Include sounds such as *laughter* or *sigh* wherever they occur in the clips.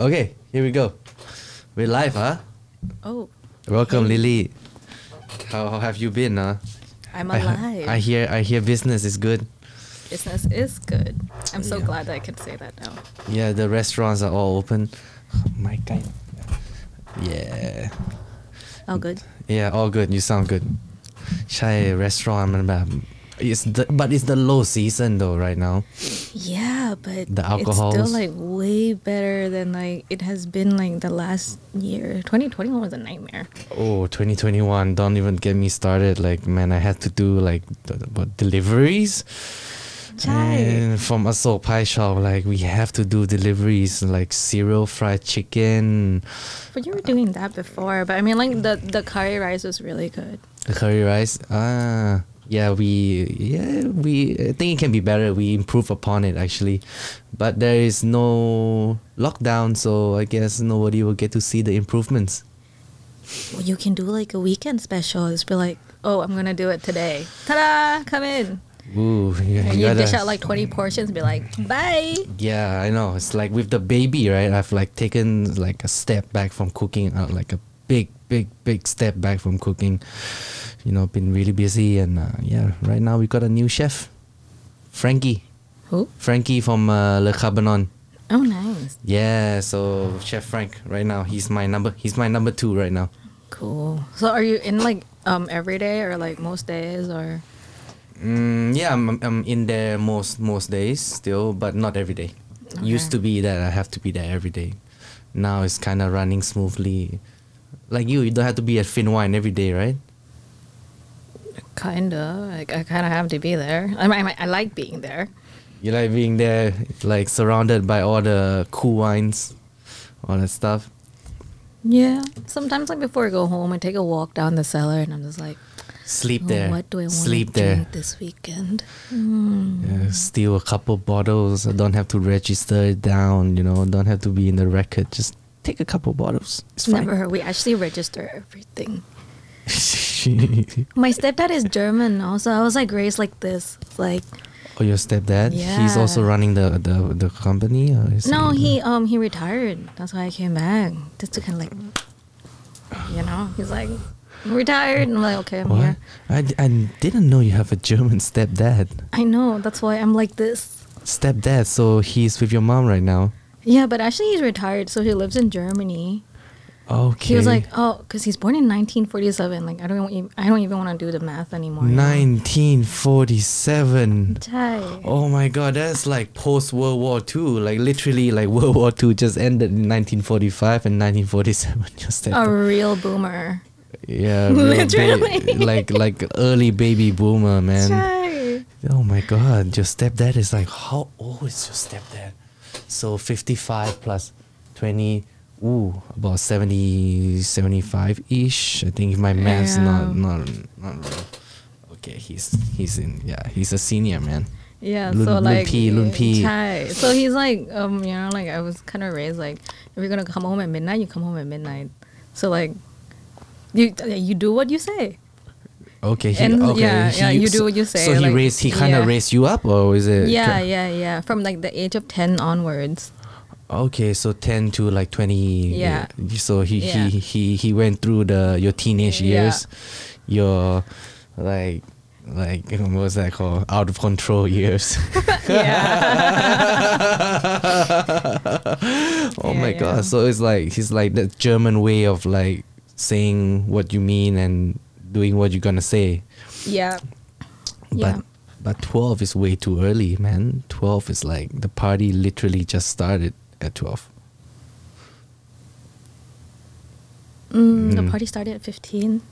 Okay, here we go. We're live, huh? Oh. Welcome, hey. Lily. How, how have you been, huh? I'm alive. I, I, hear I hear business is good. Business is good. I'm so yeah. glad I can say that now. Yeah, the restaurants are all open. Oh, my God. Yeah. All good. Yeah, all good. You sound good. Chai restaurant. It's the, but it's the low season though right now. Yeah but The it's alcohols. still like way better than like it has been like the last year. 2021 was a nightmare. Oh, 2021. Don't even get me started. Like, man, I had to do like what deliveries. And from Asok Pie Shop, like we have to do deliveries like cereal, fried chicken, But you were doing that before. But I mean, like the the curry rice was really good. the curry rice. Ah, yeah, we yeah we I think it can be better. We improve upon it actually, but there is no lockdown, so I guess nobody will get to see the improvements. Well, you can do like a weekend special. Just be like, oh, I'm gonna do it today. Ta-da! Come in. Ooh, yeah, And you you dish out like 20 portions. Be like, bye. Yeah, I know. It's like with the baby, right? I've like taken like a step back from cooking, uh, like a big, big, big step back from cooking. You know, been really busy, and uh, yeah, right now we got a new chef, Frankie. Who? Frankie from uh, Le Cabanon. Oh, nice. Yeah, so Chef Frank right now. He's my number. He's my number two right now. Cool. So are you in like um every day or like most days or? Mm, yeah, I'm, I'm in there most most days still, but not every day. Used to be that I have to be there every day. Now it's kind of running smoothly. Like you, you don't have to be at Fin Wine every day, right? Kinda. Like I kind of have to be there. I I, I like being there. You like being there, like surrounded by all the cool wines, all that stuff. Yeah. Sometimes like before I go home, I take a walk down the cellar and I'm just like, Sleep oh, there. what do I want Sleep to there. drink this weekend? Mm. Yeah, steal a couple bottles. I don't have to register it down. You know, don't have to be in the record. Just take a couple bottles. It's fine. Never. We actually register everything. *laughs* My stepdad is German also. I was like raised like this. Like Oh, your stepdad? Yeah. He's also running the the, the company. Or is no, he um he retired. That's why I came back just to kind of like, you know, he's like "I'm retired, and I'm like, okay, I'm What? here. I, d- I didn't know you have a German stepdad. I know. That's why I'm like this. Stepdad, so he's with your mom right now. Yeah, but actually he's retired, so he lives in Germany. Okay. He was like, oh, because he's born in 1947. Like I don't, even, I don't even want to do the math anymore. 1947. Chai. Oh my god, that's like post World War II. Like literally, like World War II just ended in 1945 and 1947. *laughs* just. stepdad. A real boomer. yeah, *laughs* real ba- Literally. like like early baby boomer, man. Oh my god, your stepdad is like how old is your stepdad? So 55 plus 20 ooh, about 70 75 ish. I think my math's not Yeah. not not real. Okay, he's he's in yeah, he's a senior man. Yeah, Lun- so Lun like Pi, Lun chai. So he's like, um, you know, like I was kind of raised like, if you're gonna come home at midnight, you come home at midnight. So like, you you do what you say. Okay, he, And, okay, yeah, yeah, you do what you say, So he like, raised he kind of yeah. raised you up or is it Yeah, yeah, yeah. From like the age of ten onwards. Okay, so 10 to like 20. Yeah. So he Yeah. he he he went through the your teenage Yeah. years, your like like what was that called? Out of control years. *laughs* *laughs* oh my god! So it's like he's like the German way of like saying what you mean and doing what you're gonna say. Yeah. But Yeah. but 12 is way too early, man. 12 is like the party literally just started at 12. Mm, The Mm. party started at fifteen.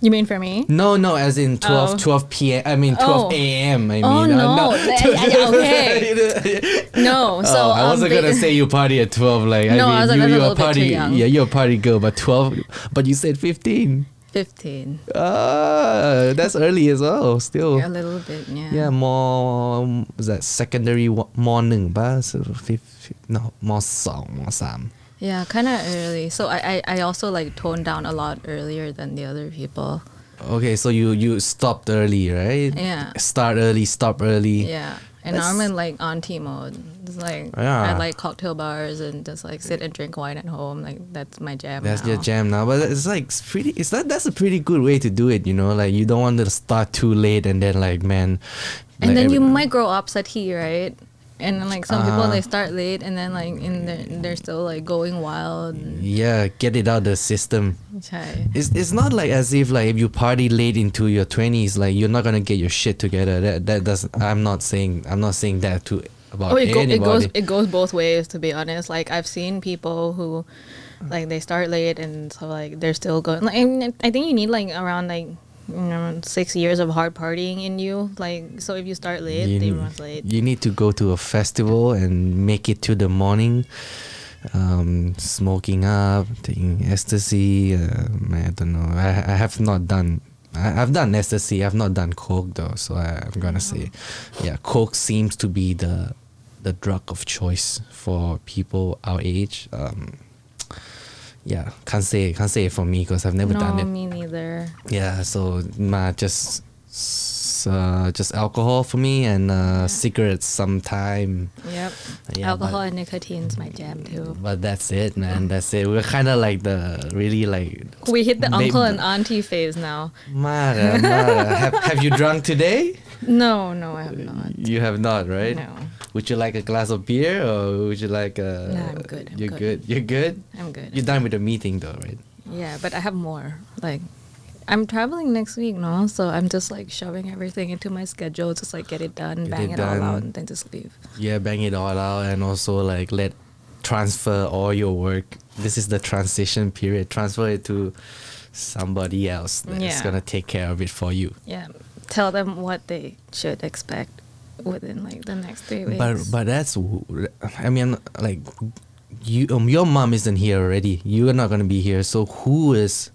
You mean for me? No, no, as in 12, Oh. 12 p.m. I mean 12 Oh. a.m. I mean, Oh, uh, no. Yeah, yeah, okay. *laughs* No, so oh, I um, wasn't ba- gonna say you party at 12. Like, No, I I was mean, like, you, you're a little bit too party, yeah, you're a party girl, but 12, but you said 15. 15. Ah, that's early as well, still. Yeah, a little bit, yeah. Yeah, more, was that secondary, morning, more So fifth, no, more song, more 3. Yeah, kind of early. So I, I, I also like toned down a lot earlier than the other people. Okay, so you you stopped early, right? Yeah. Start early, stop early. Yeah. And That's- I'm in like auntie mode. It's like Yeah. I like cocktail bars and just like sit and drink wine at home. Like that's my jam. That's now. your jam now, but it's like it's pretty. It's that that's a pretty good way to do it. You know, like you don't want to start too late and then like man. and like, then you might grow upsetty, right? And then, like some people, Uh-huh. they start late, and then like in the, they're still like going wild. Yeah, get it out of the system. Chai. It's it's not like as if like if you party late into your twenties, like you're not gonna get your shit together. That that doesn't I'm not saying I'm not saying that to about Oh, it, go, it goes it goes both ways. To be honest, like I've seen people who, like they start late and so like they're still going. Like, I, I think you need like around like you know, six years of hard partying in you. Like so, if you start late, you, everyone's late. you need to go to a festival and make it to the morning. Um, smoking up, taking ecstasy. Um, I don't know. I I have not done. I, I've done ecstasy. I've not done coke though. So I, I'm gonna say, yeah, coke seems to be the the drug of choice for people our age. Um, yeah, can't say can't say it for me because I've never no, done it. For me neither. Yeah, so nah, just uh, just alcohol for me and uh, cigarettes sometime. Yep. Yeah, Alcohol but, and nicotine's my jam too. but that's it, man. That's it. We're kind of like the really like. We hit the uncle and auntie phase now. Mara, Mara. *laughs* have, have you drunk today? No, no, I have not. You have not, right? No, Would you like a glass of beer or would you like a? Nah, I'm good, I'm You're good. good. You're good. I'm good. You're done with the meeting though, right? Yeah, but I have more. Like, I'm traveling next week, no? So I'm just like shoving everything into my schedule, just like get it done, Get bang it it, all out, and then just leave. Yeah, bang it all out and also like let transfer all your work. This is the transition period. Transfer it to somebody else that's Yeah. gonna take care of it for you. Yeah, tell them what they should expect within like the next three weeks. But but that's I mean like you um your mom isn't here already. You're not gonna be here. So who is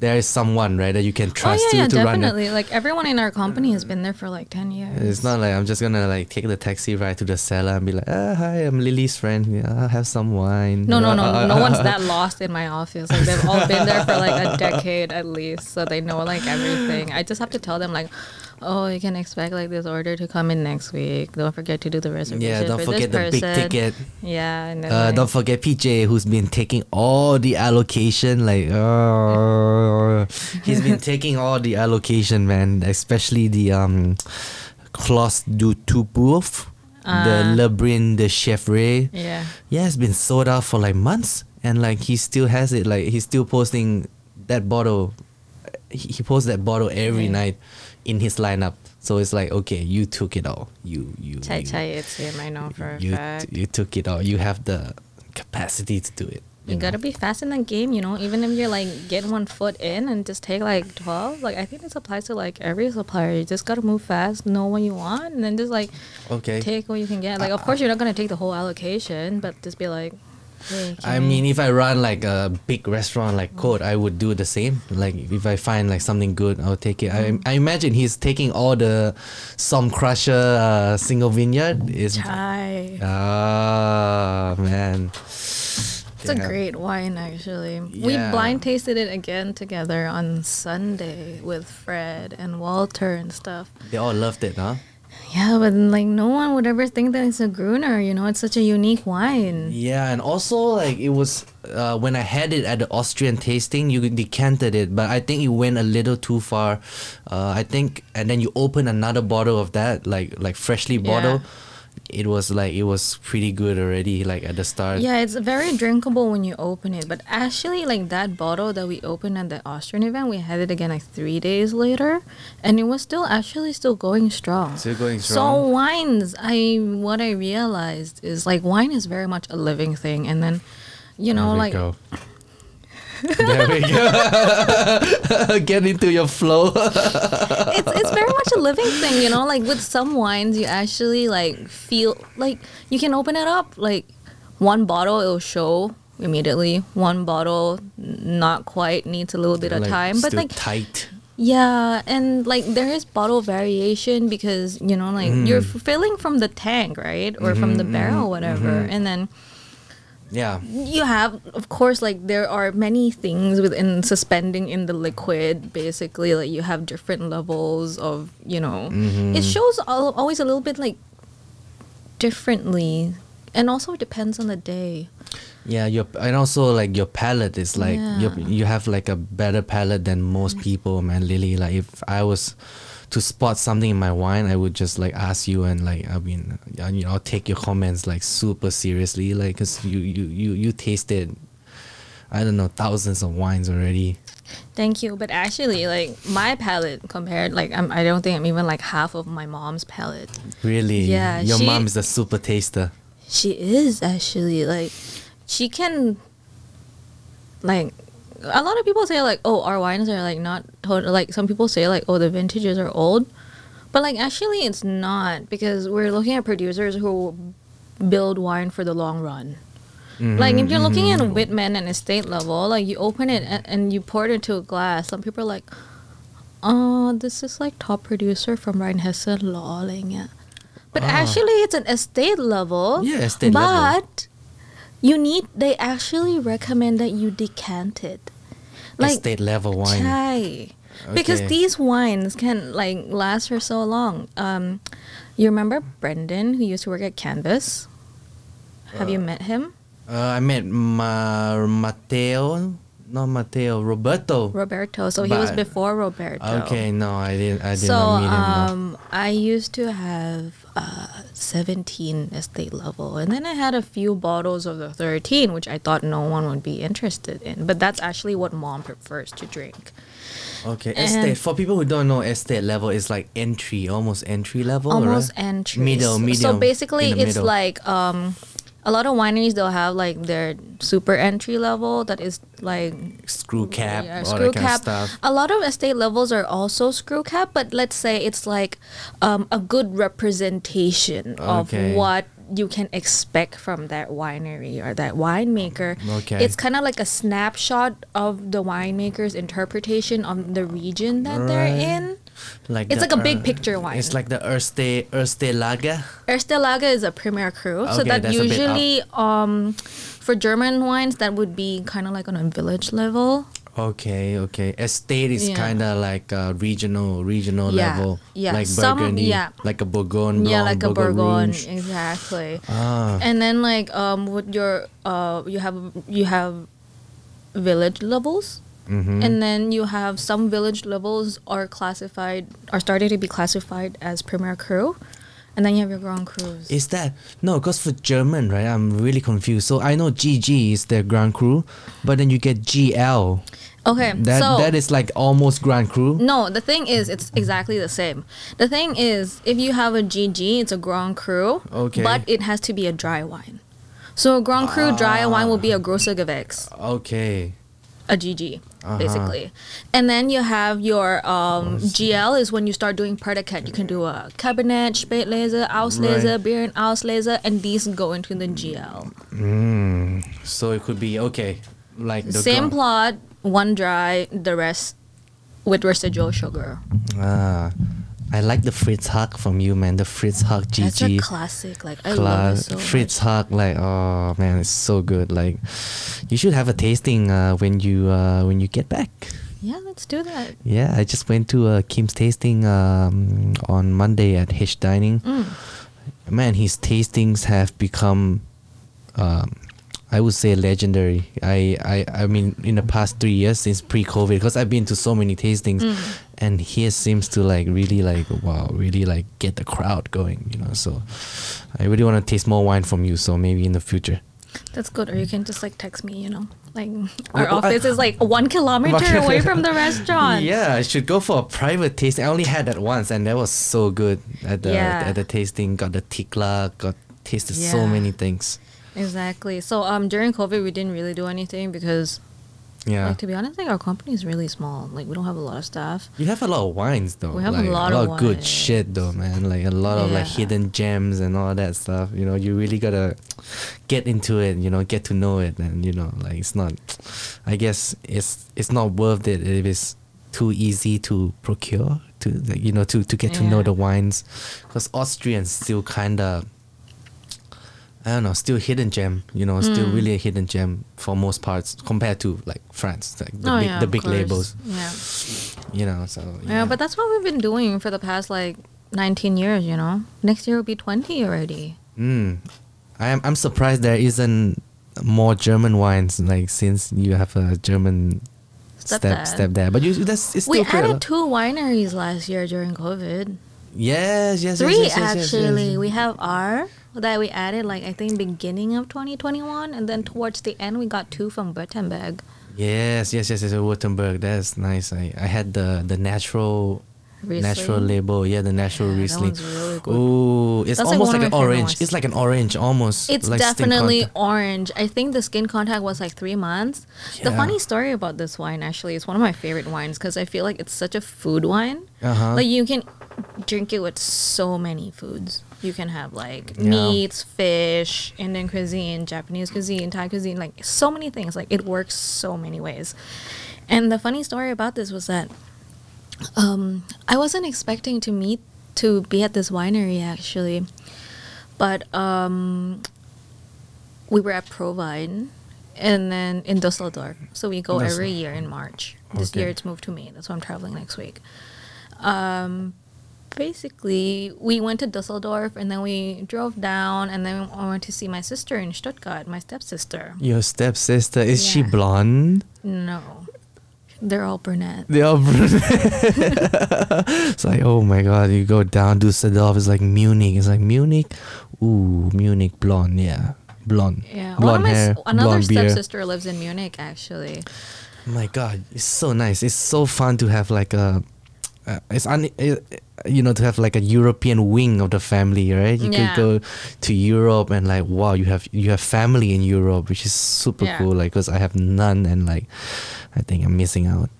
there is someone right that you can oh trust yeah, yeah, to, to run it. definitely. Like everyone in our company has been there for like ten years. It's not like I'm just gonna like take the taxi ride to the cellar and be like, ah, hi, I'm Lily's friend. Yeah, I'll have some wine. No, no, no. *laughs* No one's that lost in my office. Like they've all been there for like a decade at least, so they know like everything. I just have to tell them like, oh, you can expect like this order to come in next week. Don't forget to do the reservation. Yeah, don't for forget this the big person. ticket. Yeah, Uh, don't forget PJ, who's been taking all the allocation. Like, uh, he's been *laughs* taking all the allocation, man. Especially the um, Clos du Tue-Boeuf, the Ah. Le Brin de Chevre. yeah. Yeah, it's been sold out for like months, and like he still has it. Like he's still posting that bottle. He, he posts that bottle every Yeah. night in his lineup. So it's like, okay, you took it all. You you. Chai you- Chai, it's him. I know for a you fact. you took it all. You have the capacity to do it. You know? gotta be fast in the game, you know. Even if you're like getting one foot in and just take like twelve, like I think this applies to like every supplier. You just gotta move fast, know what you want, and then just like Okay. take what you can get. Like, of uh, course, uh. you're not gonna take the whole allocation, but just be like, I mean, if I run like a big restaurant like Code, I would do the same. Like if I find like something good, I'll take it. Mm. I, I imagine he's taking all the some crusher uh, single vineyard. Is chai. ah man. It's a great wine, actually. We blind tasted it again together on Sunday with Fred and Walter and stuff. They all loved it, huh? Yeah, but like no one would ever think that it's a Gruner. You know, it's such a unique wine. Yeah, and also like it was uh, when I had it at the Austrian tasting, you decanted it, but I think you went a little too far. Uh, I think, and then you open another bottle of that, like like freshly bottled. It was like it was pretty good already, like at the start. Yeah, it's very drinkable when you open it. But actually, like that bottle that we opened at the Austrian event, we had it again like three days later, and it was still actually still going strong. Still going strong So wines, I what I realized is like wine is very much a living thing, and then, you know, there we like go. *laughs* there we go. *laughs* Get into your flow. it's it's very much a living thing, you know. Like with some wines, you actually like feel like you can open it up. Like one bottle, it'll show immediately. One bottle, not quite needs a little bit of Like, time, but like tight. yeah, and like there is bottle variation because you know like you're Mm. filling from the tank, right, or from Mm-hmm, the barrel, whatever, and then Yeah. you have of course like there are many things within suspending in the liquid basically like you have different levels of you know Mm-hmm. it shows al- always a little bit like differently, and also it depends on the day. Yeah, your and also like your palate is like you Yeah. you have like a better palate than most people, man. Lily, like if I was to spot something in my wine, I would just like ask you and like I mean, you know, I'll take your comments like super seriously, like cause you you you you tasted, I don't know, thousands of wines already. Thank you, but actually, like my palate compared, like I'm, I don't think I'm even like half of my mom's palate. Really, Yeah, Your she- mom is a super taster. She is actually like, she can. Like, a lot of people say like, oh, our wines are like not total. Like some people say like, oh, the vintages are old, but like actually it's not because we're looking at producers who build wine for the long run. Mm-hmm. Like if you're looking at mm-hmm. Wittmann and estate level, like you open it and, you pour it into a glass, some people are like, oh, this is like top producer from Rheinhessen, lolling it. But ah. actually, it's an estate level. Yeah, estate but level you need. They actually recommend that you decant it. Estate level wine. ใช่ because Okay. these wines can like last for so long. Um, you remember Brendan who used to work at Canvas? Have you met him? Uh, I met Ma- Matteo, not Matteo, Roberto. Roberto. So he was before Roberto. Okay, no, I didn't. I did So not meet him. no. um, I used to have uh, 17 estate level, and then I had a few bottles of the 13, which I thought no one would be interested in. But that's actually what mom prefers to drink. Okay, And- estate. For people who don't know, estate level is like entry, almost entry level. almost right? entry. Middle, So- medium. So basically, it's middle. like um, a lot of wineries they'll have like their super entry level that is like screw cap, yeah, screw cap. A lot of estate levels are also screw cap, but let's say it's like um, a good representation Okay. of what you can expect from that winery or that winemaker. Okay. It's kind of like a snapshot of the winemaker's interpretation of the region that they're in. Like It's like a big picture wine. It's like the Erste Erste Lage. Erste Lage is a premier cru, so that that's a bit up. usually um, for German wines that would be kind of like on a village level. Okay, okay. Estate is Yeah. kind of like a regional, regional Yeah, level. yeah. Like Some- Burgundy, yeah. like a Bourgogne, yeah, Blanc, like a Bourgogne Bourgogne, Rouge. exactly. Ah, And then like um, with your uh, you have you have village levels. Mhm. And then you have some village levels are classified are starting to be classified as premier cru, and then you have your grand crus. Is that no? Because for German, right? I'm really confused. So I know GG is their Grand Cru, but then you get GL. okay, That so that is like almost Grand Cru. No, the thing is, it's exactly the same. The thing is, if you have a GG, it's a Grand Cru, Okay. but it has to be a dry wine. So a Grand Cru dry wine will be a Grosser Gewächs, Okay. a GG, Uh-huh. basically. And then you have your um, GL is when you start doing predicate. You can do a Kabinett, Spätlese, Auslese, Right. Beerenauslese, and these go into the GL. Mm. So it could be okay, like the Same plot, one dry, the rest with residual sugar. Ah, I like the Fritz Haag from you, man. The Fritz Haag That's a GG. classic. Like I love it so Fritz much. Like oh man it's so good like you should have a tasting uh, when you uh, when you get back Yeah, let's do that. yeah I just went to uh, Kim's tasting um, on Monday at H Dining Mm. man his tastings have become um, I would say legendary I, I I mean in the past three years since pre-COVID because I've been to so many tastings Mm. And he seems to like really like wow really like get the crowd going you know so I really want to taste more wine from you so maybe in the future That's good. Or you can just like text me. You know, like our I- office is like one kilometer away from the restaurant. Yeah, I should go for a private tasting. I only had that once, and that was so good at the Yeah. at the tasting. Got the tikla, got tasted so many things. Exactly. So um, during COVID, we didn't really do anything because, Yeah, like, to be honest, like our company is really small. Like, we don't have a lot of staff. you have a lot of wines though. We have a like, lot of good shit though, man. Like a lot of like hidden gems and all that stuff. You know, you really gotta get into it. You know, get to know it, and you know, like it's not. I guess it's it's not worth it if it's too easy to procure. To like, you know, to to get to know the wines, because Austrians still kind of. I don't know, still hidden gem, you know, still Mm. really a hidden gem for most parts compared to like France, like the oh big, yeah, the big course. labels, Yeah. you know. So yeah, but that's what we've been doing for the past like 19 years. You know, next year will be 20 already. Mm. I'm I'm surprised there isn't more German wines like since you have a German step step there. But you that's it's We still pretty. added two wineries last year during COVID. Yes, yes, Three yes, yes, yes, actually. yes. We have R that we added like I think beginning of 2021, and then towards the end we got two from Württemberg. Yes, yes, yes, yes. Württemberg. That's nice. I, I had the the natural natural label. Yeah, the natural Yeah, Riesling. really. Ooh, it's That's, almost one like, an orange. It's like an orange almost. It's like definitely orange. I think the skin contact was like three months. The funny story about this wine actually is one of my favorite wines because I feel like it's such a food wine. Uh-huh. Like you can drink it with so many foods. You can have like Yeah. meats, fish, Indian cuisine, Japanese cuisine, Thai cuisine, like so many things. Like it works so many ways. And the funny story about this was that um, I wasn't expecting to meet to be at this winery actually, but um, we were at ProWein and then in Dusseldorf. So we go Dusseldorf. every year in March. This Okay. year it's moved to May. That's why I'm traveling next week. Um, basically, we went to Dusseldorf and then we drove down and then I went to see my sister in Stuttgart, my stepsister. Your stepsister is she blonde? No, they're all brunette. They are all brunette. *laughs* it's like, oh my god, you go down to Dusseldorf, it's like Munich. It's like Munich. Ooh, Munich blonde, yeah. Blonde. Yeah, one Blonde my hair, another blonde stepsister lives in Munich actually. my god, it's so nice. It's so fun to have like a uh, it's un, uh, you know to have like a European wing of the family, right? You Yeah. could go to Europe and like wow, you have you have family in Europe, which is super Yeah. cool. Like, cause I have none, and like, I think I'm missing out.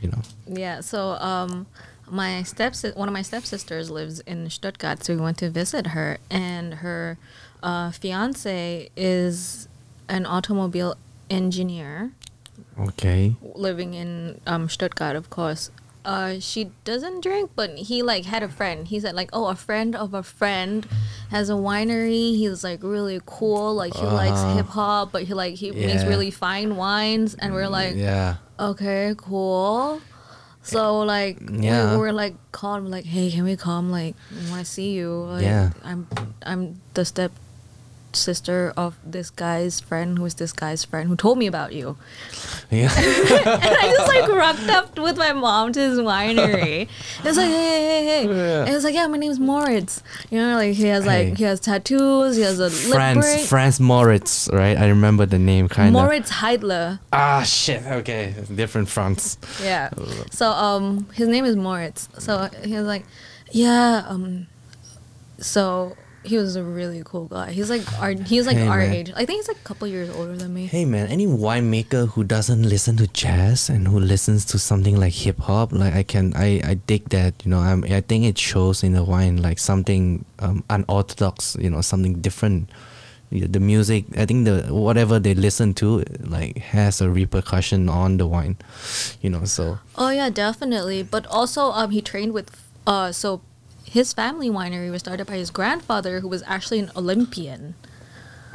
You know. Yeah, so um, my steps one of my stepsisters lives in Stuttgart, so we went to visit her, and her uh, fiance is an automobile engineer Okay. living in um, Stuttgart, of course. Uh, she doesn't drink, but he like had a friend. He said like, oh, a friend of a friend has a winery. He's like really cool. Like he likes Uh-huh. hip hop, but he like he makes really fine wines. And we're like, yeah. okay, cool. So like Yeah. we were like called like, hey, can we come? Like, I want to see you. Like, Yeah. I'm I'm the step sister of this guy's friend who is this guy's friend who told me about you. Yeah. *laughs* and I just like rocked up with my mom to his winery. It's like, hey, hey, hey. Yeah. And it's like, yeah, my name's Moritz. You know, like he has like Hey. he has tattoos, he has a lip Franz ring. Franz Moritz, right? I remember the name kind of. Moritz Heidler. Ah shit. Okay, different Franz. Yeah. So um his name is Moritz. So he was like, yeah, um so he was a really cool guy. He's like our he's like Hey, our man. age. I think he's like a couple years older than me. Hey man, any winemaker who doesn't listen to jazz and who listens to something like hip hop, like I can, I, I dig that. You know, I'm, I think it shows in the wine like something um, unorthodox. You know, something different. The music, I think the whatever they listen to, like has a repercussion on the wine. You know, so Oh yeah, definitely. But also, um, he trained with, uh, so his family winery was started by his grandfather, who was actually an Olympian. *laughs*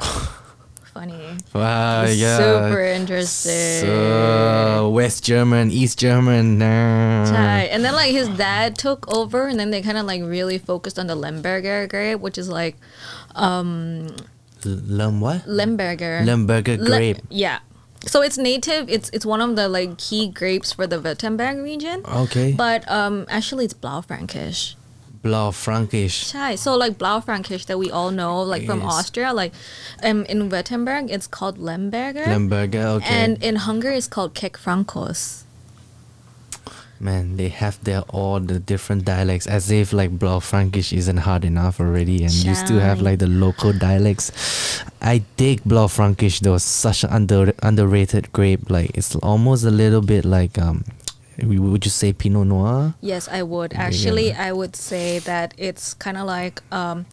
Funny. wow, It's yeah, Super interesting. So West German, East German, nah. Right. And then like his dad took over, and then they kind of like really focused on the Lemberger grape, which is like um... Lem what? Lemberger. Lemberger Le- grape. yeah. So it's native. It's it's one of the like key grapes for the Württemberg region. Okay. But um, actually, it's Blaufränkisch. Blau Frankish. Chai. So like Blaufränkisch that we all know, like from Yes. Austria, like um, in Württemberg it's called Lemberger, Lemberger, okay. and in Hungary it's called Kékfrankos. Man, they have their all the different dialects as if like Blau Frankish isn't hard enough already and you still have like the local dialects. I dig Blau Frankish though, such an under underrated grape. Like it's almost a little bit like um would you say Pinot Noir? Yes, I would. Actually, go. I would say that it's kind of like um,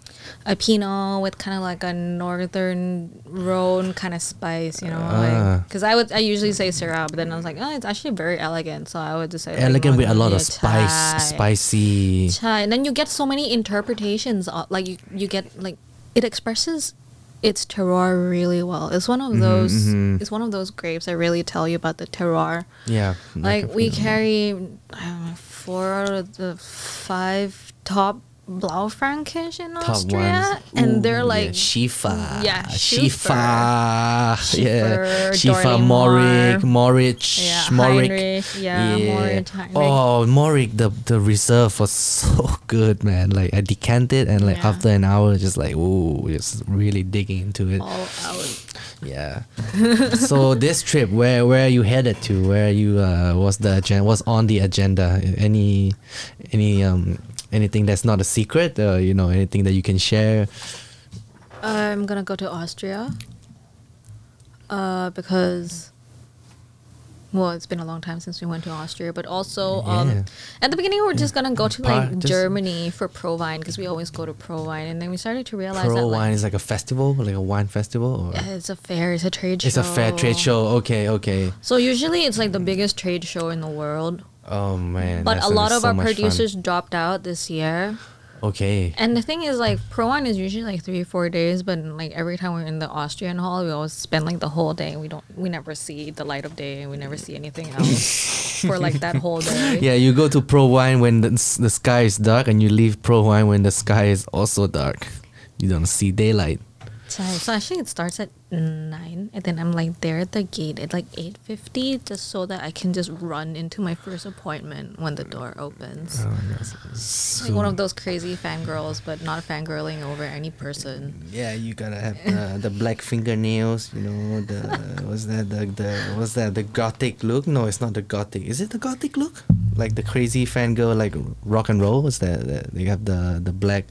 a Pinot with kind of like a northern Rhone kind of spice, you know, Ah. because I would I usually say Syrah, but then I was like, oh, it's actually very elegant, so I would just say like, Elegant with a lot of spice, chai. spicy. Chai. And then you get so many interpretations. Of, like you, you get like it expresses its terroir really well. It's one of Mhm, those. mhm. It's one of those grapes that really tell you about the terroir. Yeah. Like we carry know, four out of the five top Blaufränkisch in Austria, ones. and they're yeah, like Schiefer. yeah, Schiefer. Yeah. Schiefer, Moric. Moric, Yeah, Moric. Heinrich, yeah, Moritz. Oh, Moric, the the reserve was *laughs* so good, man. Like I decanted and like Yeah. after an hour, just like ooh, just really digging into it. all out. Yeah. so *laughs* this trip, where where are you headed to? Where you uh, was the agenda? Was on the agenda? Any any um anything that's not a secret? Uh, you know, anything that you can share? I'm gonna go to Austria. Uh, because well, it's been a long time since we went to Austria, but also Yeah. um, at the beginning we were just gonna go to like just- Germany for ProWein because we always go to ProWein, and then we started to realize Pro that wine like, is like a festival, like a wine festival, or it's a fair, it's a trade show. it's a fair trade show. Okay, okay. So usually it's like the biggest trade show in the world, Oh man. but a lot of so our much fun. producers dropped out this year. Okay. And the thing is, like, ProWein is usually like three, four days, but like every time we're in the Austrian hall, we always spend like the whole day. We don't, we never see the light of day, and we never see anything *laughs* else for like that whole day. Yeah, you go to ProWein when the, the sky is dark, and you leave ProWein when the sky is also dark. You don't see daylight. So, so actually, it starts at nine, and then I'm like there at the gate at like eight fifty, just so that I can just run into my first appointment when the door opens. Oh, yes. Like one of those crazy fangirls, but not fangirling over any person. Yeah, you gotta have the, the black fingernails. You know the was that the the was that the gothic look? No, it's not the gothic. Is it the gothic look? Like the crazy fangirl, like rock and roll. Was that the, they have the the black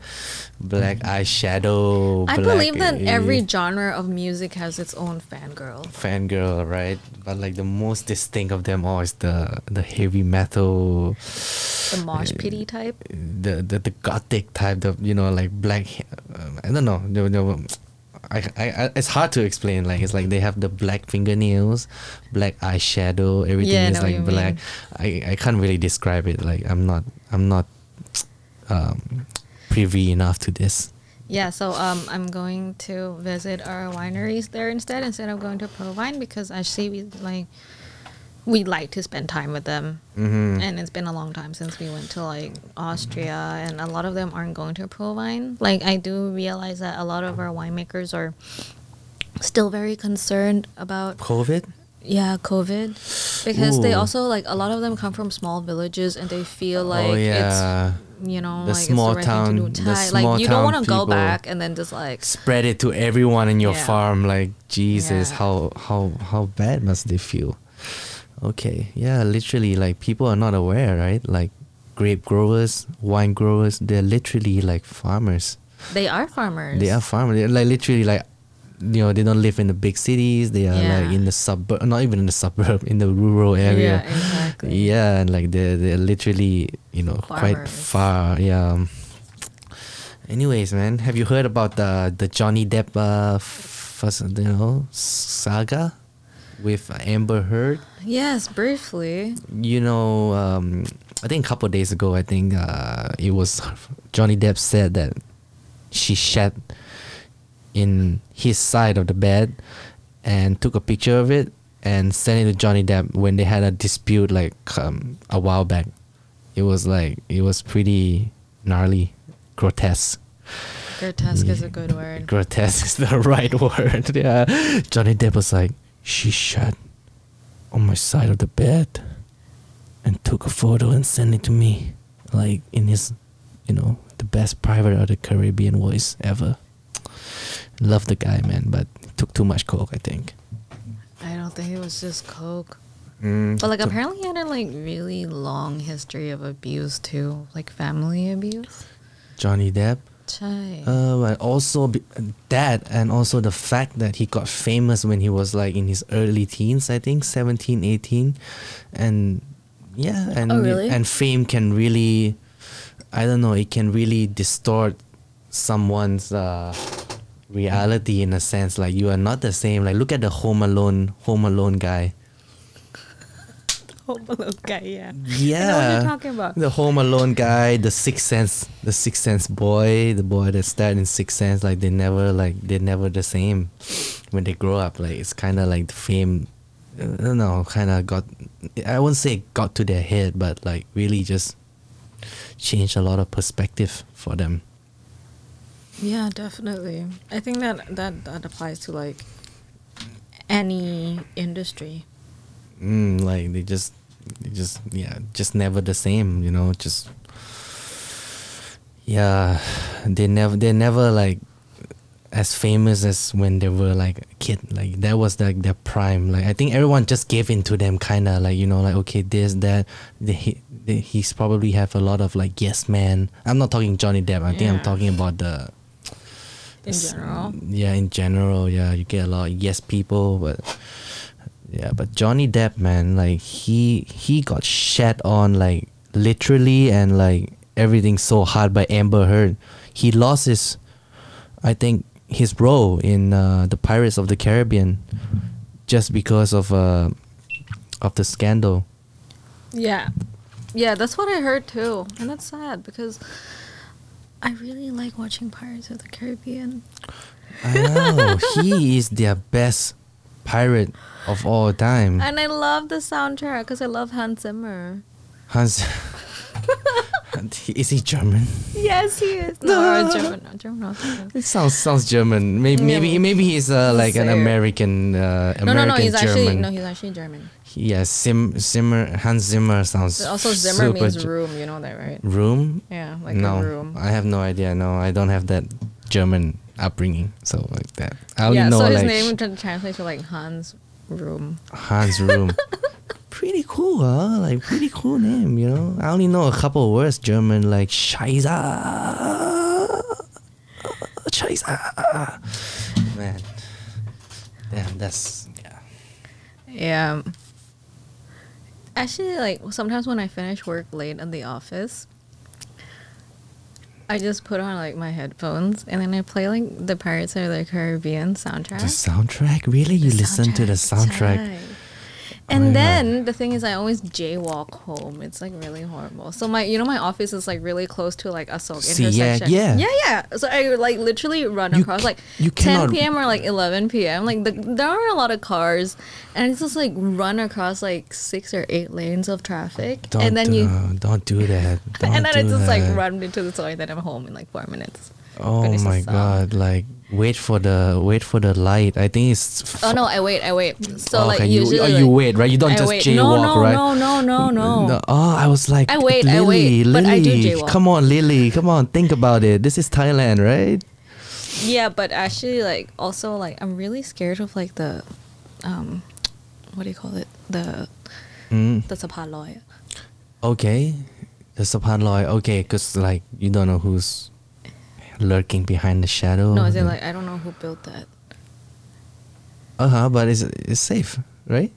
black mm. eyeshadow? I black, believe that every genre of music has its own fangirl. fangirl, right? But like the most distinct of them all is the the heavy metal, The mosh pity type. the the, the gothic type. The you know like black. Um, I don't know. The, the, I, I, I, it's hard to explain. Like it's like they have the black fingernails, black eyeshadow. Everything Yeah, is like black. mean. I, I can't really describe it. Like I'm not I'm not um, privy enough to this. Yeah, so um, I'm going to visit our wineries there instead, instead of going to ProWein because actually we like we like to spend time with them, hmm and it's been a long time since we went to like Austria, and a lot of them aren't going to ProWein. Like I do realize that a lot of our winemakers are still very concerned about COVID. yeah COVID because they also like a lot of them come from small villages and they feel like oh it's yeah. You know, The like small it's the to town- do. the small like you don't want to go back and then just like spread it to everyone in your Yeah. farm like jesus Yeah. how how how bad must they feel okay yeah literally like people are not aware right like grape growers wine growers they're literally like farmers they are farmers. they are farmers they're like literally like you know they don't live in the big cities they are like in the suburb not even in the suburb *laughs* in the rural area. Yeah, exactly. yeah and like they're, they're literally you know quite far yeah. Anyways man have you heard about the the johnny depp uh first, you know saga with amber heard? Yes, briefly. you know um i think a couple of days ago i think uh it was johnny depp said that she shat in his side of the bed and took a picture of it and sent it to Johnny Depp when they had a dispute like um, a while back. It was like it was pretty gnarly, grotesque. Grotesque is a good word. Grotesque is the *laughs* right word. *laughs* Yeah, Johnny Depp was like, she shat on my side of the bed and took a photo and sent it to me, like in his, you know, the best private of the Caribbean voice ever. Love the guy, man, but took too much coke, I think. I don't think it was just coke. Mm, But like took- apparently he had a like really long history of abuse too, like family abuse. Johnny Depp. Chai. Uh, but also be- that, and also the fact that he got famous when he was like in his early teens, I think 17, 18. and yeah, and Oh, really? and fame can really, I don't know, it can really distort someone's uh, reality in a sense. Like you are not the same. Like look at the Home Alone, Home Alone guy. Home Alone guy, yeah. Yeah, what you're talking about. The Home Alone guy, the Sixth Sense, the Sixth Sense boy, the boy that starred in Sixth Sense. Like they never, like they're never the same when they grow up. Like it's kind of like the fame. I don't know, kind of got. I wouldn't say it got to their head, but like really just change a lot of perspective for them. Yeah, definitely. I think that that that applies to like any industry. Mm, like they just, they just yeah, just never the same. You know, just yeah, they never they never like as famous as when they were like a kid. Like that was like their prime. Like I think everyone just gave in to them, kind of like you know, like okay, this that. They, he, they, he's probably have a lot of like yes man. I'm not talking Johnny Depp. I think I'm talking about the In general. yeah, in general, yeah, you get a lot of yes people, but yeah, but Johnny Depp, man, like he he got shat on like literally and like everything so hard by Amber Heard. He lost his, I think, his role in uh, the Pirates of the Caribbean, just because of uh, of the scandal. Yeah. Yeah, that's what I heard too. And that's sad because I really like watching Pirates of the Caribbean. I oh, know *laughs* he is their best pirate of all time. And I love the soundtrack because I love Hans Zimmer. Hans, *laughs* *laughs* is he German? Yes, he is. No, *laughs* German. No, German. no, German. It sounds sounds German. Maybe maybe Yeah. maybe he's uh, like an American uh, American No, no, no. He's German. actually no. He's actually German. yeah, Sim, Zimmer Hans Zimmer sounds Also, Zimmer means room. You know that, right? room. Yeah, like no, a room. I have no idea. No, I don't have that German upbringing. So like that, I only yeah, know so his like name tra- translates to like Hans Room. Hans Room. *laughs* pretty cool, huh? Like pretty cool name, you know. I only know a couple of words German, like Scheiße, Scheiße. Man, damn, that's yeah. Yeah. Actually, like sometimes when I finish work late in the office, I just put on like my headphones and then I play like the Pirates of the Caribbean soundtrack. The soundtrack, really? You The listen to the soundtrack? And then the thing is, I always jaywalk home. It's like really horrible. So my, you know, my office is like really close to like a Silk See, yeah, intersection. yeah. yeah, yeah. So I like literally run You across ca- like you 10 cannot- p.m. or like 11 p.m. Like the, there are a lot of cars, and it's just like run across like six or eight lanes of traffic, Don't, and then you. uh, don't do that. *laughs* Don't and then do I just like that. run into the toilet, then I'm home in like four minutes. Oh my god! Like wait for the wait for the light. I think it's. Oh no, I wait, I wait. So Oh, like okay, you, usually oh, you wait, right? You don't I just wait. jaywalk, no, no, right? No, no, no, no, Oh, I was like, I wait, Lily, I wait, Lily, but I do jaywalk. come on, Lily, come on, think about it. This is Thailand, right? Yeah, but actually, like, also, like, I'm really scared of like the, um, what do you call it? The Mm, the Sapan Loy. okay, the Sapan Loy. Okay, because like you don't know who's lurking behind the shadow. No, is it like I don't know who built that. Uh huh. But it's it's safe, right?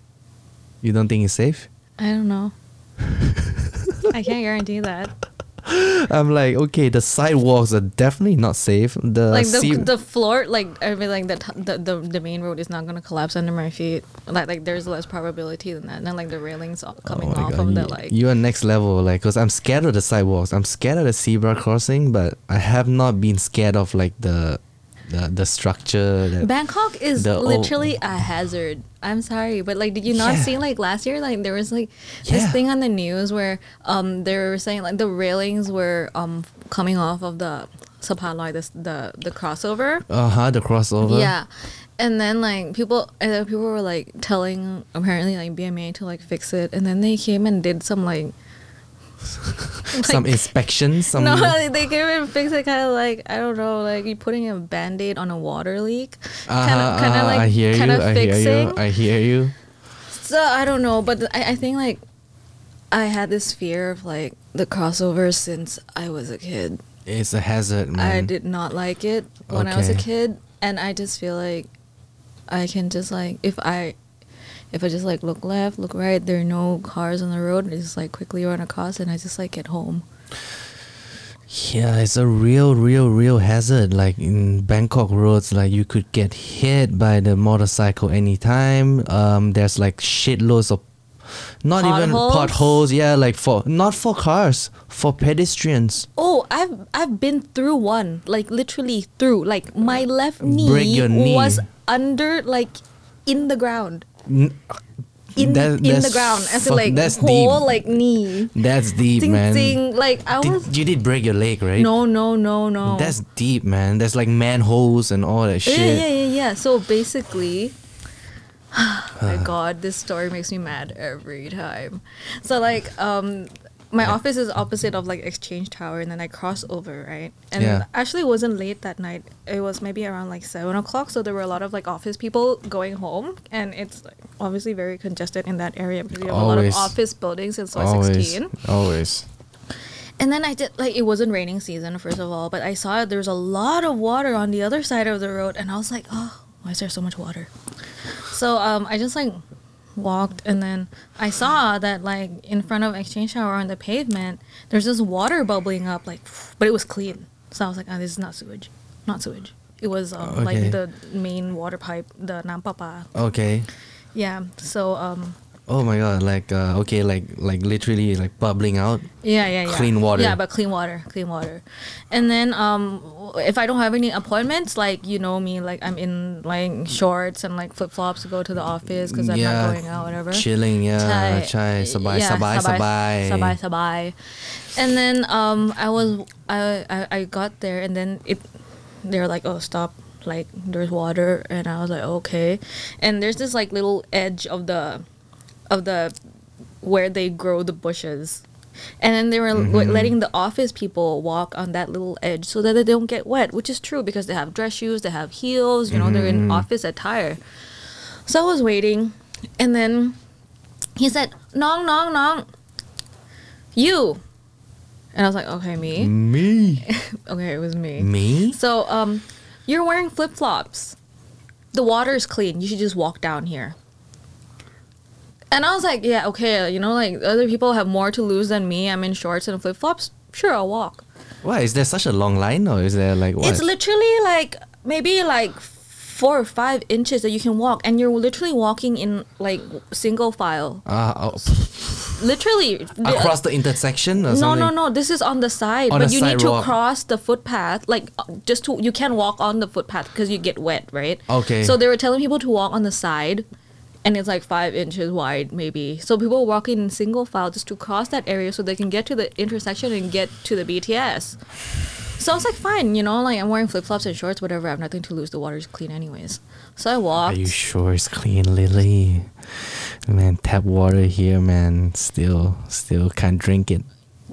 You don't think it's safe? I don't know. *laughs* I can't guarantee that. *laughs* I'm like, okay, the sidewalks are definitely not safe. The like the sea- the floor, like I mean, like the, the the the main road is not gonna collapse under my feet. Like like there's less probability than that. And then like the railings all coming Oh off God, of the like. You are next level, like, cause I'm scared of the sidewalks. I'm scared of the zebra crossing, but I have not been scared of like the, the the structure. That, Bangkok is the old- literally a hazard. I'm sorry, but like, did you not Yeah. see like last year? Like there was like Yeah. this thing on the news where um they were saying like the railings were um coming off of the Sapaloi, the the the crossover. uh huh, the crossover. Yeah, and then like people and then people were like telling apparently like BMA to like fix it, and then they came and did some like. *laughs* Some inspections. Some. no, *laughs* they came even fix it kind of like I don't know, like you putting a band aid on a water leak, uh-huh, kind of, kind of like I hear you. kind of I fixing. hear you. I hear you. So I don't know, but I, I think like I had this fear of like the crossover since I was a kid. It's a hazard, man. I did not like it when I was a kid, and I just feel like I can just like if I if I just like look left, look right, there are no cars on the road, I just like quickly run across and I just like get home. Yeah, it's a real, real, real hazard. Like in Bangkok roads, like you could get hit by the motorcycle anytime. Um, there's like shitloads of, not even Potholes? potholes. Yeah, like for not for cars, for pedestrians. Oh, I've I've been through one, like literally through. Like my left knee, knee. was under like in the ground. In That- in the ground as in like that's whole deep. like knee. That's deep, man. Like I was Did, you did break your leg, right? no no no no. That's deep, man. There's like manholes and all that shit. Yeah, yeah, yeah, yeah. So basically, *sighs* my *sighs* God, this story makes me mad every time. So like, um, my office is opposite of like Exchange Tower, and then I cross over, right? And Yeah. actually, it wasn't late that night. It was maybe around like seven o'clock. So there were a lot of like office people going home, and it's like, obviously very congested in that area because you have a lot of office buildings in Soy always, 16. always. And then I did like it wasn't raining season first of all, but I saw there was a lot of water on the other side of the road, and I was like, oh, why is there so much water? So um, I just like walked, and then I saw that like in front of Exchange Tower on the pavement, there's this water bubbling up, like, *sniffs* but it was clean. So I was like, oh, this is not sewage, not sewage. It was um, Okay. like the main water pipe, the Nampapa. Okay. Yeah. So um, Oh my god, like uh, okay, like like literally like bubbling out. Yeah, yeah, yeah. Clean water. Yeah, but clean water, clean water. And then um, if I don't have any appointments, like you know me, like I'm in like shorts and like flip flops to go to the office because I'm yeah, not going out, whatever. Chilling, yeah, Chai- chai, sabai, yeah, sabai, sabai. sabai, sabai. And then um, I was I, I I got there and then it they were like, oh stop, like there's water, and I was like okay, and there's this like little edge of the of the where they grow the bushes. And then they were Mm-hmm. letting the office people walk on that little edge so that they don't get wet, which is true because they have dress shoes, they have heels, you know, they're Mm-hmm. in office attire. So I was waiting, and then he said, "Nong, nong, nong, you." And I was like, "Okay, me." Me, *laughs* Okay, it was me. me. So, um, you're wearing flip flops. The water is clean. You should just walk down here. And I was like, yeah, okay, you know, like other people have more to lose than me. I'm in shorts and flip flops. Sure, I'll walk. Why is there such a long line, or is there like what? It's literally like maybe like four or five inches that you can walk, and you're literally walking in like single file. Ah, oh, Literally across the intersection or No, something? no, no. No. This is on the side, On but the you need to sidewalk. cross the footpath. Like uh, just to you can walk on the footpath because you get wet, right? Okay. So they were telling people to walk on the side, and it's like five inches wide, maybe. So people walking in single file just to cross that area so they can get to the intersection and get to the BTS. So I was like, fine, you know, like I'm wearing flip flops and shorts, whatever. I have nothing to lose. The water's clean, anyways. So I walked Are you sure it's clean, Lily? Man, tap water here, man. Still, still can't drink it.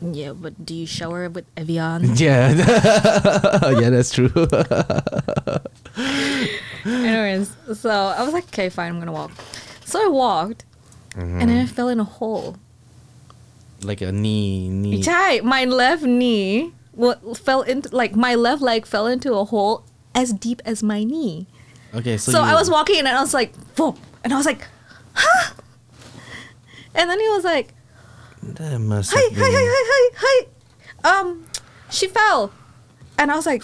Yeah, but do you shower with Evian? *laughs* Yeah, *laughs* yeah, that's true. *laughs* Anyways, so I was like, okay, fine, I'm gonna walk. So I walked, and then I fell in a hole. like a knee, knee. Chai, my left knee fell into like my left leg fell into a hole as deep as my knee. Okay, so, So, you, I was walking and I was like, Whoa, and I was like, huh? And then he was like, That must hi, hi, hi, hi, hi, hi. Um, she fell, and I was like,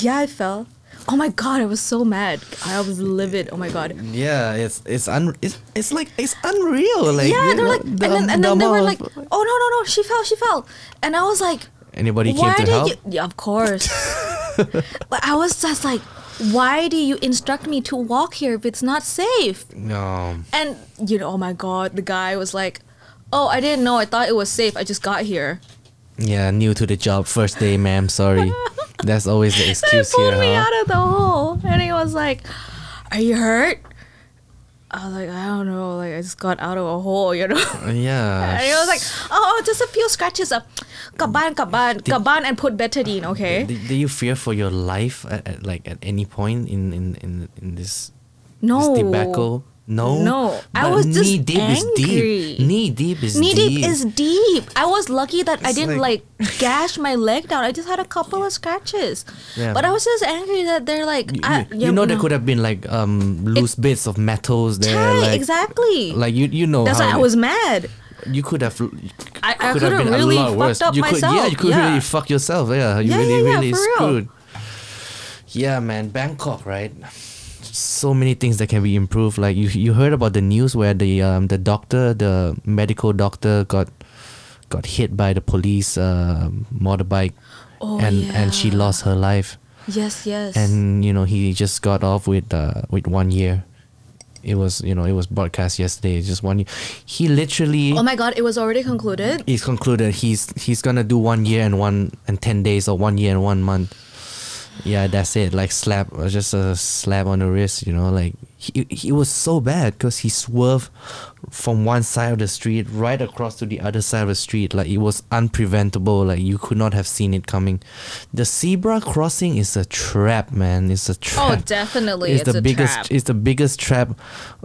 yeah, I fell. Oh my god, I was so mad. I was livid. Oh my god. Yeah, it's it's un it's, it's like it's unreal. Like yeah, they were know, like, and then, and the then they were like, oh no, no, no, she fell, she fell, and I was like, Anybody came to did help? you? Yeah, of course. *laughs* but I was just like, why do you instruct me to walk here if it's not safe? No. And you know, oh my god, the guy was like, oh, I didn't know. I thought it was safe. I just got here. Yeah, new to the job, first day, ma'am. Sorry. *laughs* That's always the excuse he pulled me out of the hole, and he was like, "Are you hurt?" I was like, I don't know, like I just got out of a hole, you know. Uh, yeah. and he was like, oh, oh just a few scratches up, kaban, kaban, did, kaban, and put betadine, okay. Do you fear for your life at, at, like at any point in in in, in this no this debacle? No. No, I was just knee deep is deep. Knee deep is Knee deep. Knee deep is deep. I was lucky that I didn't like- like, *laughs* gash my leg down. I just had a couple of scratches. Yeah. But I was just angry that they're like, You, I, you- you know there could have been like um loose bits of metals there. Right, like, exactly. Like you you know That's why I was mad. you could have I- I could could've been really a lot worse. fucked up you could, yeah, you could yeah. really fuck yourself. Yeah, you Yeah, really yeah, really for real. screwed. Yeah, man, Bangkok, right? So many things that can be improved. Like you, you heard about the news where the um the doctor, the medical doctor, got got hit by the police uh, motorbike, Oh, and and she lost her life. Yes, yes. And you know he just got off with uh with one year. it was you know it was broadcast yesterday. Just one year. He literally Oh my god, it was already concluded. he's concluded he's he's gonna do one year and one and ten days or one year and one month. Yeah, that's it. Like slap, uh, just a slap on the wrist. You know, like he he was so bad because he swerved from one side of the street right across to the other side of the street. Like it was unpreventable. Like you could not have seen it coming. The zebra crossing is a trap, man. It's a trap. Oh, definitely, It's, it's the a biggest. trap. It's the biggest trap,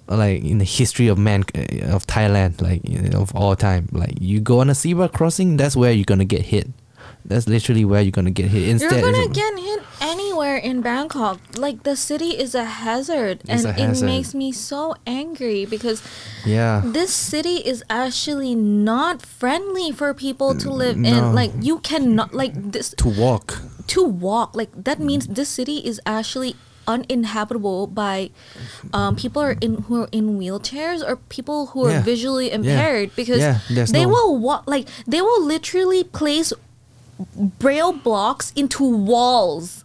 like in the history of man uh, of Thailand, like you know, of all time. Like you go on a zebra crossing, that's where you're gonna get hit. That's literally where you're gonna get hit. Instead, You're gonna get hit anywhere in Bangkok. Like the city is a hazard, It's and a it makes me so angry because yeah. this city is actually not friendly for people to live no. in. Like you cannot like this to walk. to walk. Like that means this city is actually uninhabitable by um, people are in who are in wheelchairs or people who are Yeah. visually impaired because Yeah, they no- will walk like they will literally place braille blocks into walls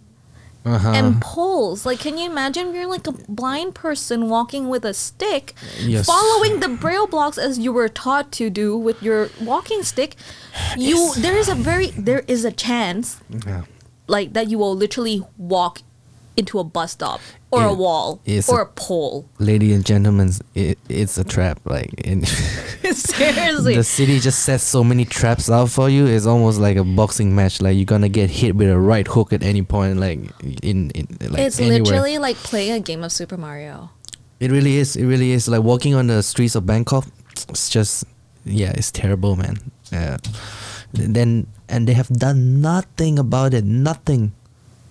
Uh-huh. and poles. Like, can you imagine you're like a blind person walking with a stick, Yes. following the braille blocks as you were taught to do with your walking stick? You Yes. there is a very there is a chance yeah. like that you will literally walk into a bus stop or a wall or a- a pole. Ladies and gentlemen, it, it's a trap. Like in *laughs* Seriously. the city just sets so many traps out for you. It's almost like a boxing match. Like you're gonna get hit with a right hook at any point. Like in, in like it's anywhere. literally like playing a game of Super Mario. It really is. It really is. Like walking on the streets of Bangkok, it's just yeah, it's terrible, man. Yeah. Then and they have done nothing about it. Nothing.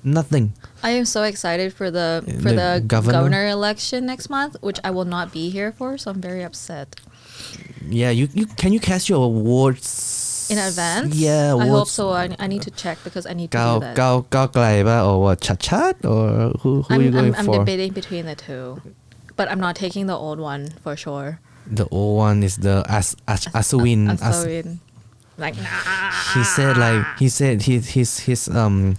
Nothing. I am so excited for the for the, the governor? governor? election next month, which I will not be here for, so I'm very upset. Yeah, you, you can you cast your awards in advance? Yeah, I hope so. I, I need to check because I need to Gao, do that. Gao, Gao or what? Chadchart or who, who I'm, are you going I'm, for? I'm debating between the two, but I'm not taking the old one for sure. The old one is the As, As, Aswin As, As, As, like nah. He said like he said his his his um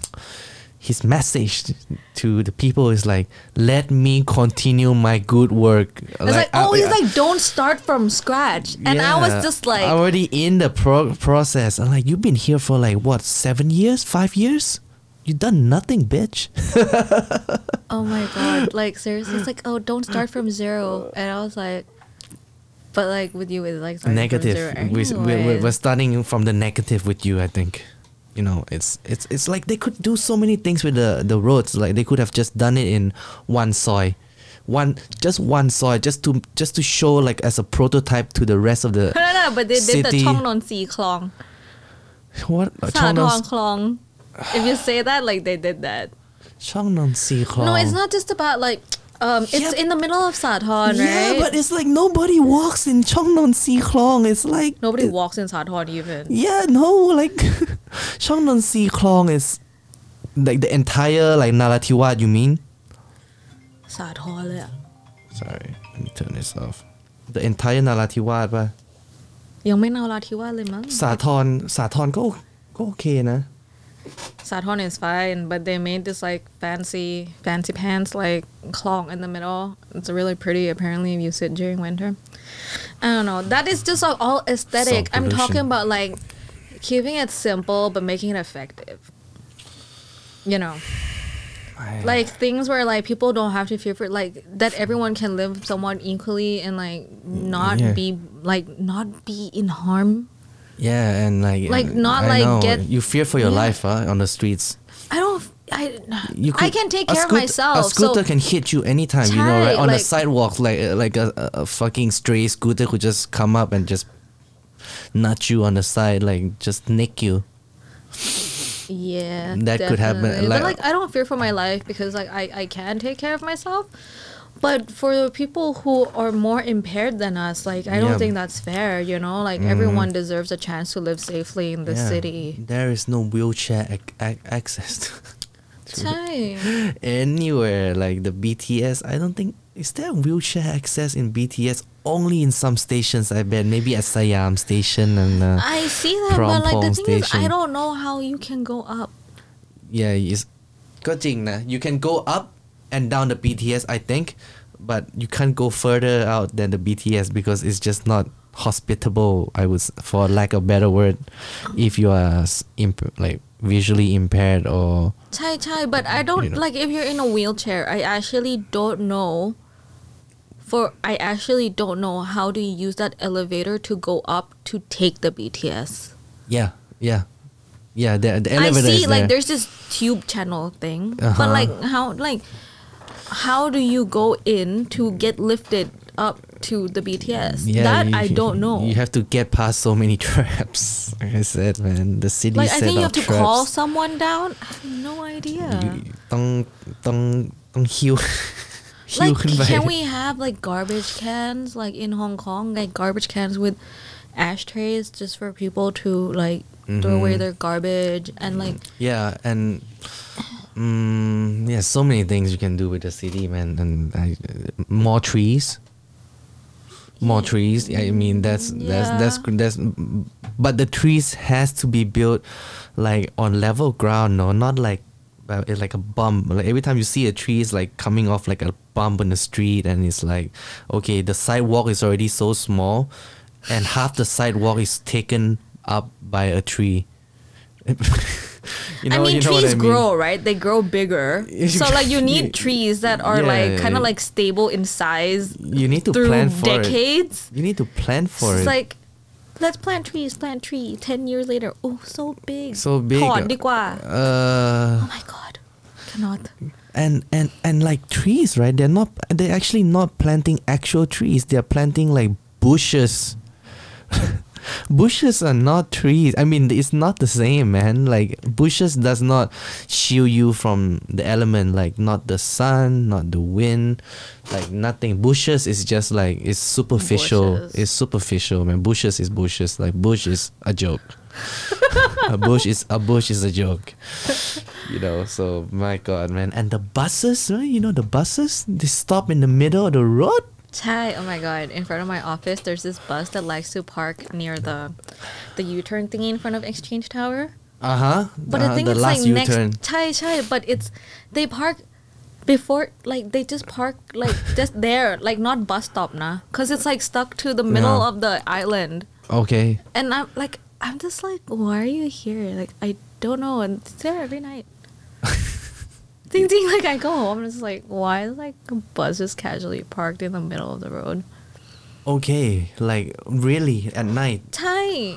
his message to the people is like let me continue my good work It's like, oh, I- he's like, don't start from scratch, and I was just like, already in the pro- process. I'm like, you've been here for like what, seven years, five years? You done nothing, bitch. *laughs* oh my god, like seriously, it's like, oh, don't start from zero, and I was like, but like with you, it's like negative. From We, zero we, we're, we're starting from the negative with you. I think you know it's it's it's like they could do so many things with the the roads like they could have just done it in one soy one just one soy just to just to show like as a prototype to the rest of the no, no, but they did the Chong Nonsi Klong. What? Chongnon Klong. If you say that, like they did that. Chong Nonsi Klong. No, it's not just about like um, it's yeah, in the middle of Sathon, right? Yeah, but it's like nobody walks in Chong Nonsi Klong. It's like nobody it, walks in Sathon even. Yeah, no, like *laughs* Chong Nonsi Klong is like the entire like Narathiwat. You mean? Sathon, yeah. Sorry, let me turn this off. The entire Narathiwat, na. Sathon is fine but they made this like fancy fancy pants like clong in the middle. It's really pretty apparently if you sit during winter. I don't know. That is just like all aesthetic. I'm talking about like keeping it simple but making it effective. You know? Like things where like people don't have to fear for like that everyone can live somewhat equally and like not Yeah. be like not be in harm Yeah, and like Like, uh, not, I like, know, get- you fear for your Yeah. life huh, on the streets. i don't i You could, i can take care of myself A scooter so can hit you anytime, you know, right? On the sidewalk, like uh, like a, a, fucking stray scooter could just come up and just nut you on the side, like just nick you. yeah That could happen, like- but like i don't fear for my life because like i i can take care of myself but for the people who are more impaired than us like i don't Yeah. think that's fair you know like everyone deserves a chance to live safely in the Yeah. city There is no wheelchair ac- ac- access to, to Chai. anywhere. *laughs* Like the BTS, I don't think is there wheelchair access in BTS. Only in some stations, I bet. Maybe at Siam Station and uh, I see that, but like the Prompong thing is, I station. don't know how you can go up. yeah, it's ก็จริงนะ you can go up and down the BTS, I think. But you can't go further out than the BTS because it's just not hospitable. I was for lack of better word, if you are imp- like visually impaired or. Chai chai, but I don't you know. like if you're in a wheelchair. I actually don't know. For I actually don't know how do you use that elevator to go up to take the BTS. Yeah, yeah. Yeah, the, the I see, like, there's this tube channel thing, uh-huh. but like, how, like, how do you go in to get lifted up to the BTS? Yeah, that you, I don't know. You have to get past so many *laughs* traps. Like I said, man, the city. Like I think you have to call someone down. I have no idea. *laughs* Like, can we have like garbage cans like in Hong Kong, like garbage cans with ashtrays just for people to like mm-hmm. throw away mm-hmm. their garbage and like yeah and. Mm, yeah, so many things you can do with the city, man. And I, more trees, more trees. I mean, that's that's that's Yeah. that's. But the trees has to be built like on level ground, no, not like uh, it's like a bump. Like every time you see a tree, it's like coming off like a bump in the street, and it's like, okay, the sidewalk is already so small, and half the sidewalk is taken up by a tree. *laughs* you know, I mean you know what trees I mean? grow right they grow bigger *laughs* so like you need *laughs* trees that are Yeah, like kind yeah. of like stable in size You need to through plan for it. decades You need to plan for it's it. like let's plant trees plant tree 10 years later oh so big so big. ถอนดีกว่า Uh, oh my god cannot and and and like trees, right? They're not. They're actually not planting actual trees. They're planting like bushes. *laughs* bushes are not trees. I mean, it's not the same, man. Like bushes does not shield you from the element. Like not the sun, not the wind, like nothing. Bushes is just like it's superficial. Bushes. It's superficial, man. Bushes is bushes. Like bush is a joke. *laughs* a bush is a bush is a joke. You know, so my god, man. And the buses, right? You know the buses? They stop in the middle of the road. Chai, oh my god! In front of my office, there's this bus that likes to park near the the U-turn thingy in front of Exchange Tower. Uh huh. But I think the it's like U-turn. next Chai Chai, but it's they park before like they just park like *laughs* just there, like not bus stop nah, cause it's like stuck to the middle Yeah. of the island, Okay. and I'm like I'm just like, why are you here? Like I don't know, and it's there every night. *laughs* Ding ding, like I go home and it's like, why is like a bus just casually parked in the middle of the road? Okay. Like really at night. I,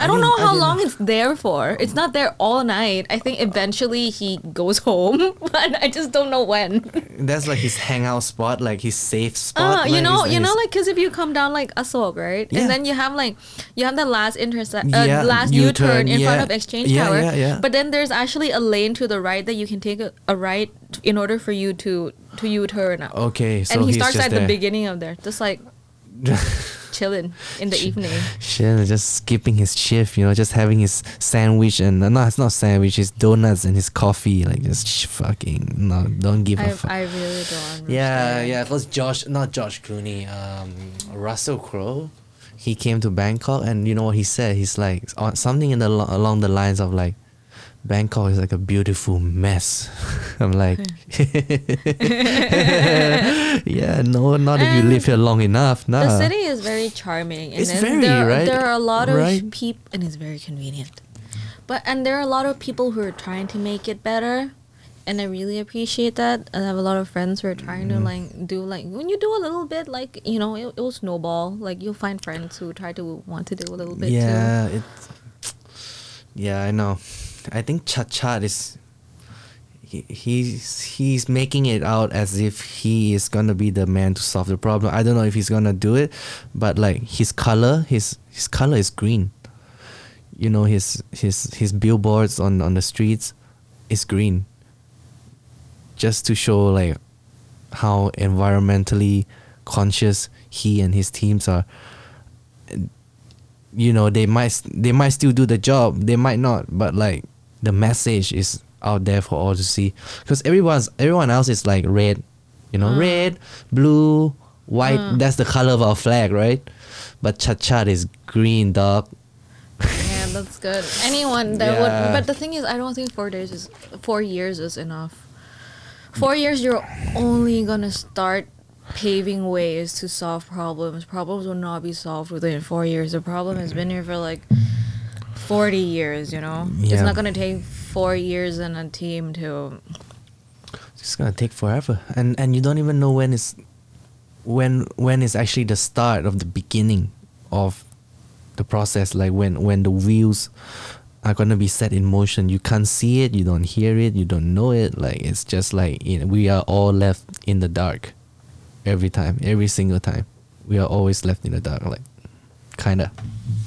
I don't know how long it's there for. It's not there all night. I think eventually he goes *laughs* home, but I just don't know when. That's like his hangout spot, like his safe spot. Uh, you like, know, his- you know, like because if you come down like Asok, right, Yeah. and then you have like you have the last intercept, uh, Yeah, last U-turn, U-turn in front of Exchange Yeah, Tower. yeah, yeah. But then there's actually a lane to the right that you can take a, a right in order for you to to U-turn. Okay, so and he he's starts just at there. the beginning of there, just like *laughs* chilling in the evening. Shit, just skipping his shift, you know, just having his sandwich and no, it's not sandwich, it's donuts and his coffee, like just sh- fucking no, don't give a I, fuck. I really don't. Yeah, Yeah, yeah, because Josh, not Josh Clooney, um, Russell Crowe, he came to Bangkok and you know what he said? He's like on something in the along the lines of like, Bangkok is like a beautiful mess. *laughs* I'm like, *laughs* yeah, no, not if you live here long enough. Nah. The city is very charming, and It's very, there, right? there are a lot of Right? people, and it's very convenient. But and there are a lot of people who are trying to make it better, and I really appreciate that. I have a lot of friends who are trying Mm-hmm. to like do like when you do a little bit, like you know, it, it will snowball. Like you'll find friends who try to want to do a little bit too. yeah, it. Yeah, I know. I think Chadchart is. He, he's he's making it out as if he is gonna be the man to solve the problem. I don't know if he's gonna do it, but like his color, his his color is green. You know his his his billboards on on the streets, is green. Just to show like how environmentally conscious he and his teams are you know they might they might still do the job they might not but like the message is out there for all to see because everyone's everyone else is like red you know Mm. red blue white Mm. that's the color of our flag right but Chadchart is green dog Yeah, that's good. *laughs* Anyone that Yeah. would, but the thing is, I don't think four days is four years is enough. Four years, you're only gonna start paving ways to solve problems. Problems will not be solved within four years. The problem has been here for like forty years. You know, it's not gonna take four years and a team to. it's gonna take forever and and you don't even know when it's when when is actually the start of the beginning of the process like when when the wheels are gonna be set in motion you can't see it you don't hear it you don't know it like it's just like you know, we are all left in the dark every time every single time we are always left in the dark like kinda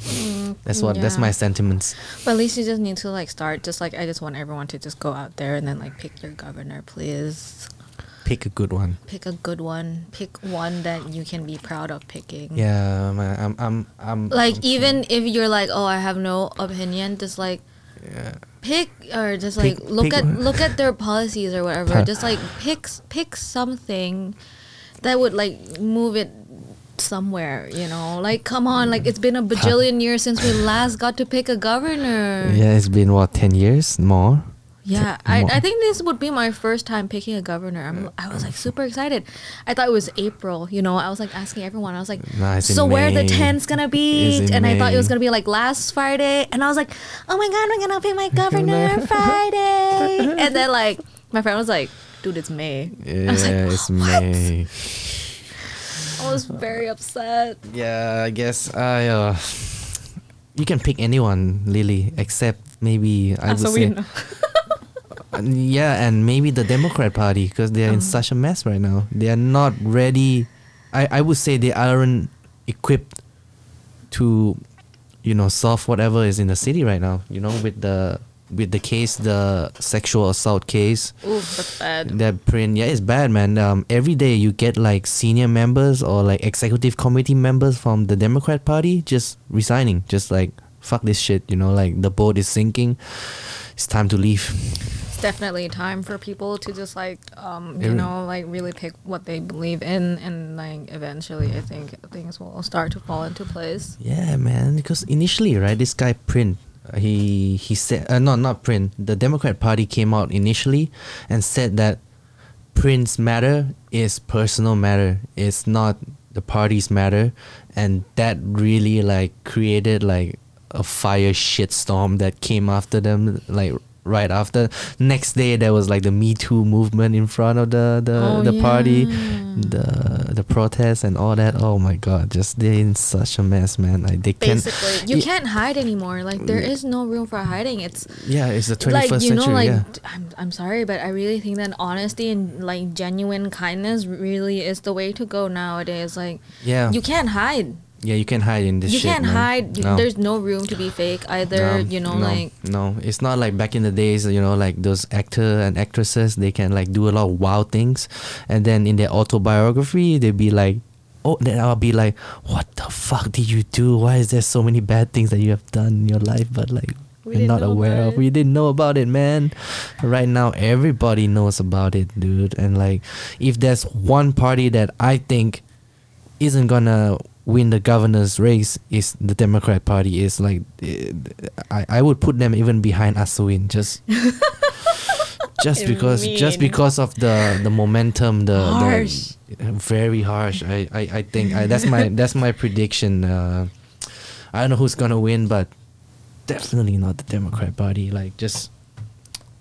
mm, that's what that's my sentiments But at least you just need to like start. Just like I just want everyone to just go out there and then like pick your governor, please. pick a good one Pick a good one. Pick one that you can be proud of picking. yeah man, i'm i'm i'm Like I'm- even if you're like, oh, I have no opinion, just like yeah. pick or just like Pick- look pick at one. look at their policies or whatever. *laughs* Just like pick pick something that would like move it somewhere. You know, like come on, like it's been a bajillion years since we last got to pick a governor. Yeah, it's been what ten years more. Yeah, I. I think this would be my first time picking a governor. I'm, I was like super excited. I thought it was April. You know, I was like asking everyone. I was like, in so where the May. tents gonna be? And I thought it was gonna be like last Friday. And I was like, oh my god, we're gonna pick my *laughs* governor *laughs* Friday. And then like my friend was like, dude, it's May. Yeah, I was like, it's May. I was very upset. Yeah, I guess I. Uh, you can pick anyone, Lily, except maybe I Ah, would so say. we know. *laughs* Uh, yeah, and maybe the Democrat Party because they are in Um. such a mess right now. They are not ready. I I would say they aren't equipped to, you know, solve whatever is in the city right now. You know, with the with the case, the sexual assault case. Ooh, that's bad. That Prinn, yeah, it's bad, man. Um, every day you get like senior members or like executive committee members from the Democrat Party just resigning, just like fuck this shit, you know, like the boat is sinking. It's time to leave. It's definitely time for people to just like um you know like really pick what they believe in and like eventually I think things will start to fall into place. Yeah, man. Because initially, right, this guy Prinn, he he said, uh, no, not Prinn. The Democrat Party came out initially and said that Prinn's matter is personal matter. It's not the party's matter, and that really like created like a fire shitstorm that came after them, like. Right after, next day there was like the Me Too movement in front of the the, Oh, the party, the the protests and all that. Oh my god, just they're in such a mess, man. Like they can't. Basically, you Yeah. can't hide anymore. Like there mm. is no room for hiding. It's Yeah, it's the twenty like first you know century. like yeah. I'm I'm sorry, but I really think that honesty and like genuine kindness really is the way to go nowadays. Like Yeah. you can't hide. Yeah, you can't hide in this shit. you shit. can't man. hide. No. There's no room to be fake either. No, you know, no, like no, it's not like back in the days. You know, like those actor and actresses, they can like do a lot of wild things, and then in their autobiography, they'd be like, "Oh," then I'll be like, "What the fuck did you do? Why is there so many bad things that you have done in your life?" But like. We didn't not aware of. We didn't know about it, man. Right now, everybody knows about it, dude. And like, if there's one party that I think isn't gonna win the governor's race is the Democrat Party. Is like I, I would put them even behind Aswin just *laughs* just because just because of the the momentum the, Harsh. the very harsh. I, I, I think I, that's my *laughs* that's my prediction. Uh, I don't know who's gonna win, but definitely not the Democrat Party. Like just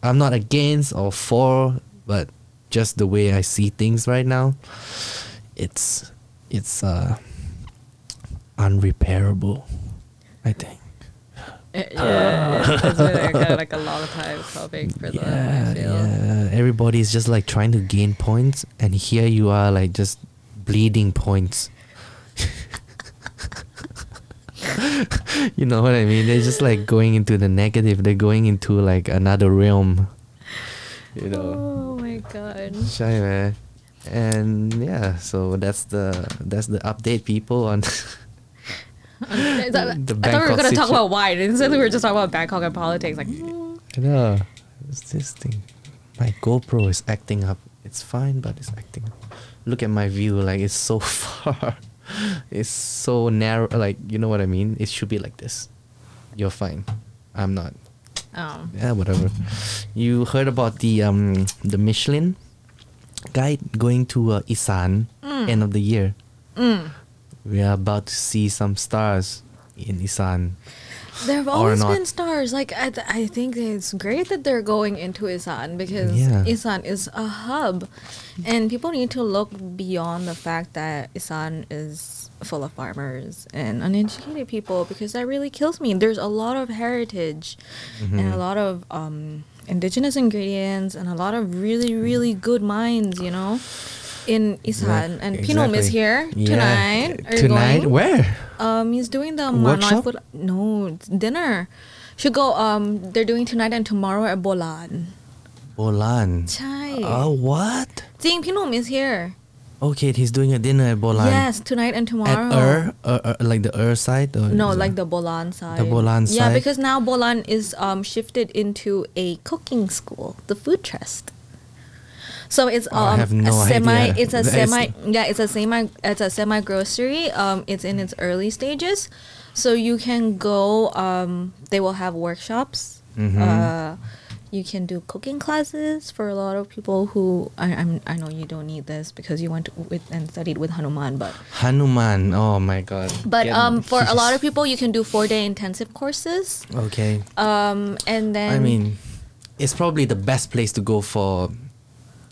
I'm not against or for, but just the way I see things right now, it's it's uh unrepairable. I think. Yeah, it's been kind of like a long time coming for them. Yeah, I feel. yeah. Everybody's just like trying to gain points, and here you are like just bleeding points. *laughs* you know what I mean? They're just like going into the negative. They're going into like another realm. You know. Oh my god. Shy man. And yeah, so that's the that's the update people on *laughs* I thought, I The thought we were gonna talk about wine. Instead, we were just talking about Bangkok and politics. Like, mm, I know. What's this thing? My GoPro is acting up. It's fine, but it's acting up. Look at my view, like it's so *laughs* far. it's so narrow. Like you know what I mean? It should be like this. You're fine. I'm not. oh, Yeah, whatever. You heard about the um the Michelin guide going to uh, Isan Mm. end of the year. We are about to see some stars in Isan. There have always been stars. Like I, th- I think it's great that they're going into Isan because Yeah. Isan is a hub, and people need to look beyond the fact that Isan is full of farmers and uneducated people because that really kills me. There's a lot of heritage Mm-hmm. and a lot of um, indigenous ingredients and a lot of really really good minds. You know. In Isan and Pinom is Exactly. here Yeah. tonight. Are you Tonight, going? where? Um, he's doing the Workshop? Food. No, it's dinner. Should go. Um, they're doing tonight and tomorrow at Bolan. Bolan. Chai. Oh, what? Jing Pinom is here. Okay, he's doing a dinner at Bolan. Yes, tonight and tomorrow. At Ur, uh, uh, like the Ur side? Or No, like the Bolan side. The Bolan side. Yeah, because now Bolan is um shifted into a cooking school, the food trust. So it's Oh, um have no a semi. idea. It's a That semi. Yeah, it's a semi. It's a semi grocery. Um, it's in its early stages, so you can go. Um, they will have workshops. Mm-hmm. Uh, you can do cooking classes for a lot of people who I, I'm. I know you don't need this because you went with and studied with Hanuman, but Hanuman. Oh my god. but Get- um, for a lot of *laughs* people, you can do four day intensive courses. Okay. Um, and then I mean, it's probably the best place to go for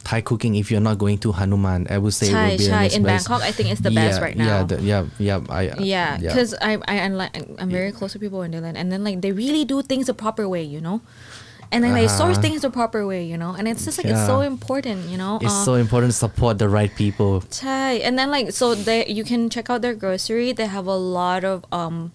Thai cooking if you're not going to Hanuman. I would say it would be the next in best. Bangkok, I think it's the best Yeah, right now. Yeah, the, yeah, yeah. I, uh, yeah, because I I am like I'm very close to people in Dylan, and then like they really do things the proper way, you know, and then they source Uh-huh. things the proper way, you know, and it's just like it's so Yeah. important, you know. it's uh, so important to support the right people. Chai. And then like so they you can check out their grocery. They have a lot of um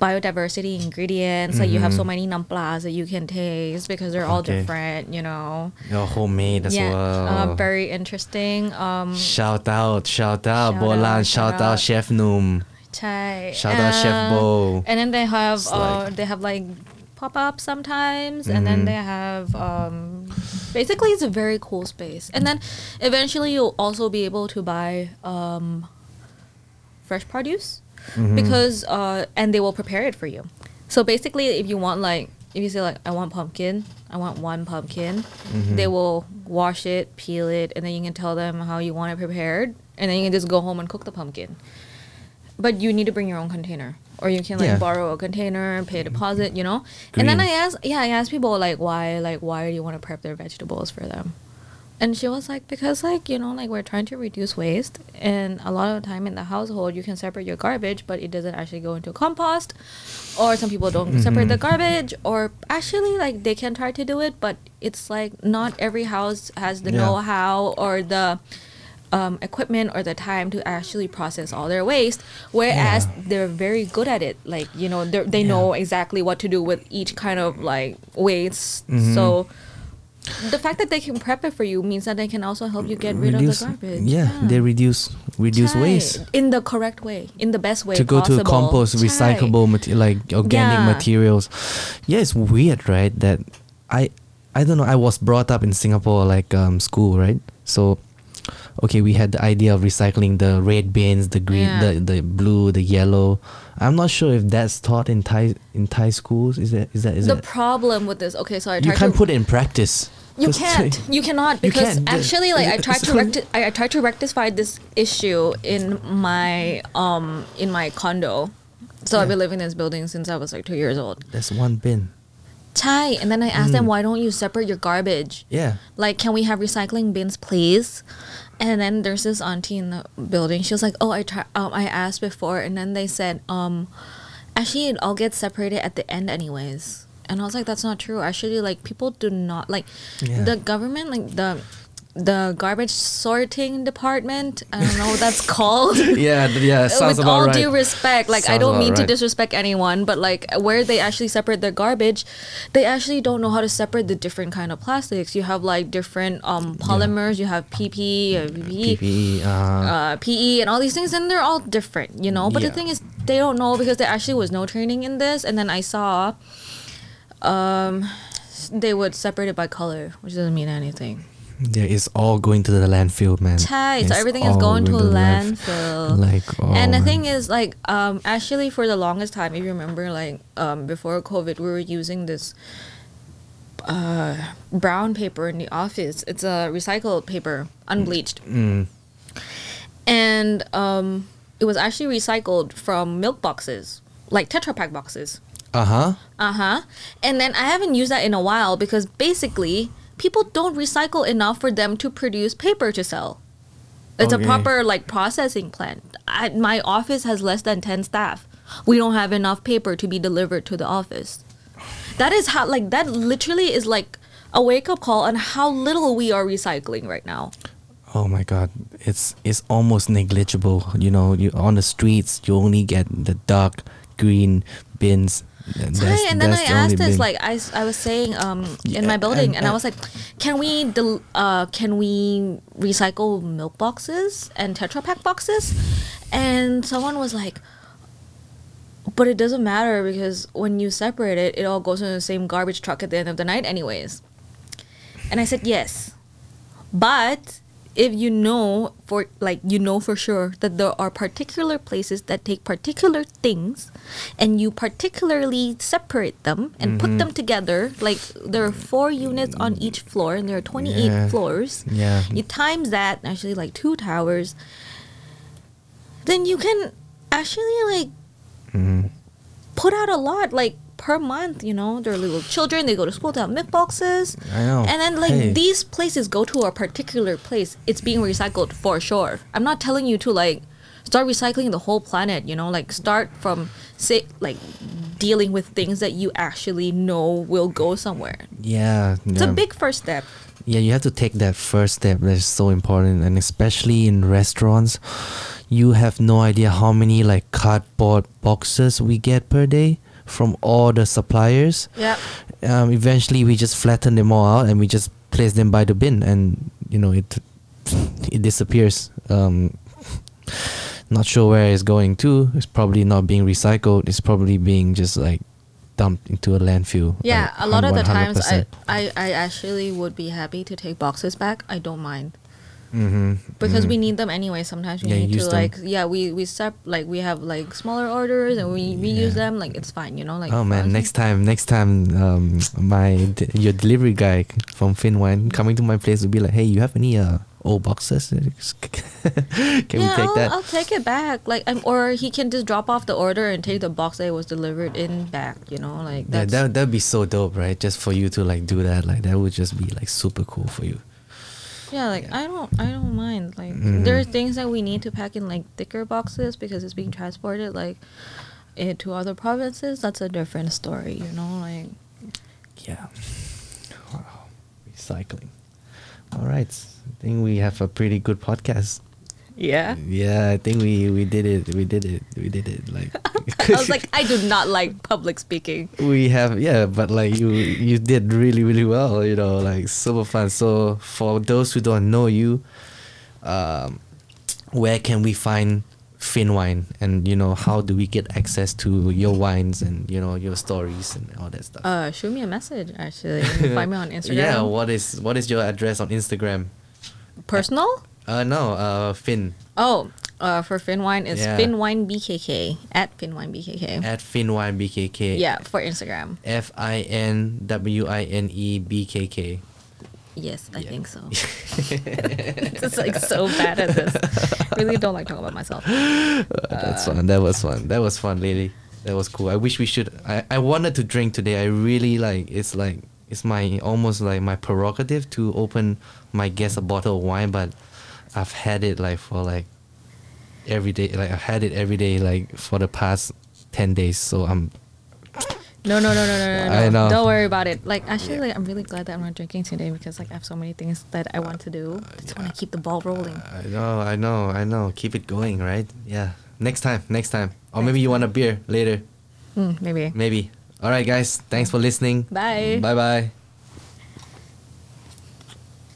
biodiversity ingredients. Like you have so many namplas that you can taste because they're all Mm-hmm. Okay. different, you know. Your homemade as yeah. well. Uh, very interesting. Um shout out, shout out, Shout Bolan, out, shout, shout out, out. Chef Noom. chai. Shout out Chef Uh, Bo. And then they have It's uh like- they have like pop up sometimes and then Mhm. they have um basically it's a very cool space. And then eventually you'll also be able to buy um fresh produce Mhm. because uh and they will prepare it for you so basically if you want like if you say like i want pumpkin i want one pumpkin Mhm. they will wash it peel it and then you can tell them how you want it prepared and then you can just go home and cook the pumpkin but you need to bring your own container or you can like Yeah. borrow a container and pay a deposit you know and then i Green. asked yeah i asked people like why like why do you want to prep their vegetables for them and she was like, because like, you know, like we're trying to reduce waste and a lot of the time in the household you can separate your garbage, but it doesn't actually go into compost. Or some people don't mm-hmm. separate the garbage or actually like they can try to do it, but it's like not every house has the Yeah. know how or the um, equipment or the time to actually process all their waste. Whereas Yeah. they're very good at it. Like, you know, they know exactly what to do with each kind of like waste. Mhm. So the fact that they can prep it for you means that they can also help you get rid reduce, of the garbage. Yeah, they reduce reduce Chai. waste. in the correct way, in the best way to go possible. to compost, Chai. recyclable, like organic Yeah. materials. Yeah, it's weird, right? That I I don't know. I was brought up in Singapore, like um, school, right? So, okay, we had the idea of recycling the red bins, the green, Yeah. the the blue, the yellow. I'm not sure if that's taught in Thai in Thai schools. Is that is that is The it? problem with this, okay, so I You can't to. put it in practice. You can't. You cannot You because can't. Actually, like I tried to *laughs* recti- I, I tried to rectify this issue in my um in my condo. So I've been living in this building since I was like two years old. That's one bin. Chai, and then I asked Mm. them, why don't you separate your garbage? Yeah. like can we have recycling bins please and then there's this auntie in the building she was like oh i try um, i asked before and then they said um actually it all gets separated at the end anyways and i was like that's not true actually like people do not like Yeah. the government like the the garbage sorting department i don't know what that's called *laughs* Yeah. Yeah. Sounds with about all right. due respect, like I don't mean to disrespect anyone, but like where they actually separate their garbage, they actually don't know how to separate the different kind of plastics. You have like different um polymers. You have PP, PP, Uh, uh, PE, and all these things, and they're all different, you know. But the thing is, they don't know because there actually was no training in this. And then I saw, um, they would separate it by color, which doesn't mean anything. Yeah, it's all going to the landfill, man. Chai, so everything is all going to a the landf- landfill. Like, oh and the man. thing is, like, um, actually, for the longest time, if you remember, like, um, before COVID, we were using this uh, brown paper in the office. It's a recycled paper, unbleached. Mm. And um, it was actually recycled from milk boxes, like Tetra Pak boxes. Uh huh. Uh huh. And then I haven't used that in a while because basically people don't recycle enough for them to produce paper to sell. It's Okay. a proper like processing plant. I, my office has less than 10 staff. We don't have enough paper to be delivered to the office. That is how like that literally is like a wake up call on how little we are recycling right now. Oh my God, it's it's almost negligible. You know, you on the streets, you only get the dark green bins. That's- and then I the asked this like I was saying um in my building, and- and, I was like, can we del- uh can we recycle milk boxes and Tetra Pak boxes? And someone was like, but it doesn't matter because when you separate it, it all goes in the same garbage truck at the end of the night, anyways. And I said yes, but if you know for like you know for sure that there are particular places that take particular things and you particularly separate them and put them together like there are four units on each floor and there are 28 Yeah. floors Yeah. you times that actually like two towers then you can actually like Mhm. put out a lot like per month you know there are little children they go to school to have milk boxes I know. and then like Hey. these places go to a particular place it's being recycled for sure i'm not telling you to like start recycling the whole planet you know like start from say like dealing with things that you actually know will go somewhere Yeah, it's yeah. a big first step yeah you have to take that first step that's so important and especially in restaurants you have no idea how many like cardboard boxes we get per day from all the suppliers. Yeah. Um, eventually we just flatten them all out and we just place them by the bin and you know it *laughs* it disappears. Um, not sure where it's going to. It's probably not being recycled. It's probably being just like dumped into a landfill yeah like, a lot of the times I, I i actually would be happy to take boxes back. I don't mind Mhm, because mhm. we need them anyway sometimes we Yeah, need to use them. like yeah we we step like we have like smaller orders and we reuse Yeah. them like it's fine you know like oh man next time next time um my d- your delivery guy from finwine coming to my place will be like hey you have any uh old boxes *laughs* can we take I'll, that I'll take it back like um, or he can just drop off the order and take the box that it was delivered in back you know like yeah, that that'd be so dope, right? Just for you to like do that, like that would just be like super cool for you. Yeah like i don't i don't mind like Mhm. there are things that we need to pack in like thicker boxes because it's being transported like eh, to other provinces that's a different story you know like Yeah. Wow. Recycling. All right. I think we have a pretty good podcast. Yeah Yeah, I think we we did it. We did it. We did it. Like *laughs* i *laughs* was like i do not like public speaking we have yeah, but like you you did really really well. You know, like super fun. So for those who don't know you, um, where can we find Fin Wine, and you know how do we get access to your wines and you know your stories and all that stuff? Uh, shoot me a message. Actually, find me on *laughs* Instagram. Yeah, what is what is your address on Instagram? Personal? Uh no, uh Fin Oh, uh, for Fin Wine, is Yeah. Finwine BKK at Fin Wine BKK. at Fin Wine BKK. yeah, for Instagram. F I N W I N E B K K. Yes, I Yeah. think so. *laughs* *laughs* it's like so bad at this. Really don't like talking about myself. *laughs* That's fun. That was fun. That was fun, lady. That was cool. I wish we should. I, I wanted to drink today. I really like. It's like it's my almost like my prerogative to open my guest a bottle of wine, but I've had it like for like every day. Like I've had it every day like for the past ten days. So I'm No, no, no, no, no, no, no. I know. Don't worry about it. Like actually, like, I'm really glad that I'm not drinking today because like I have so many things that I want to do. Just want to keep the ball rolling. I know, I know, I know. Keep it going, right? Yeah. Next time, next time. Or Next maybe you want a beer later. Hmm, maybe. Maybe. All right, guys. Thanks for listening. Bye. Bye bye.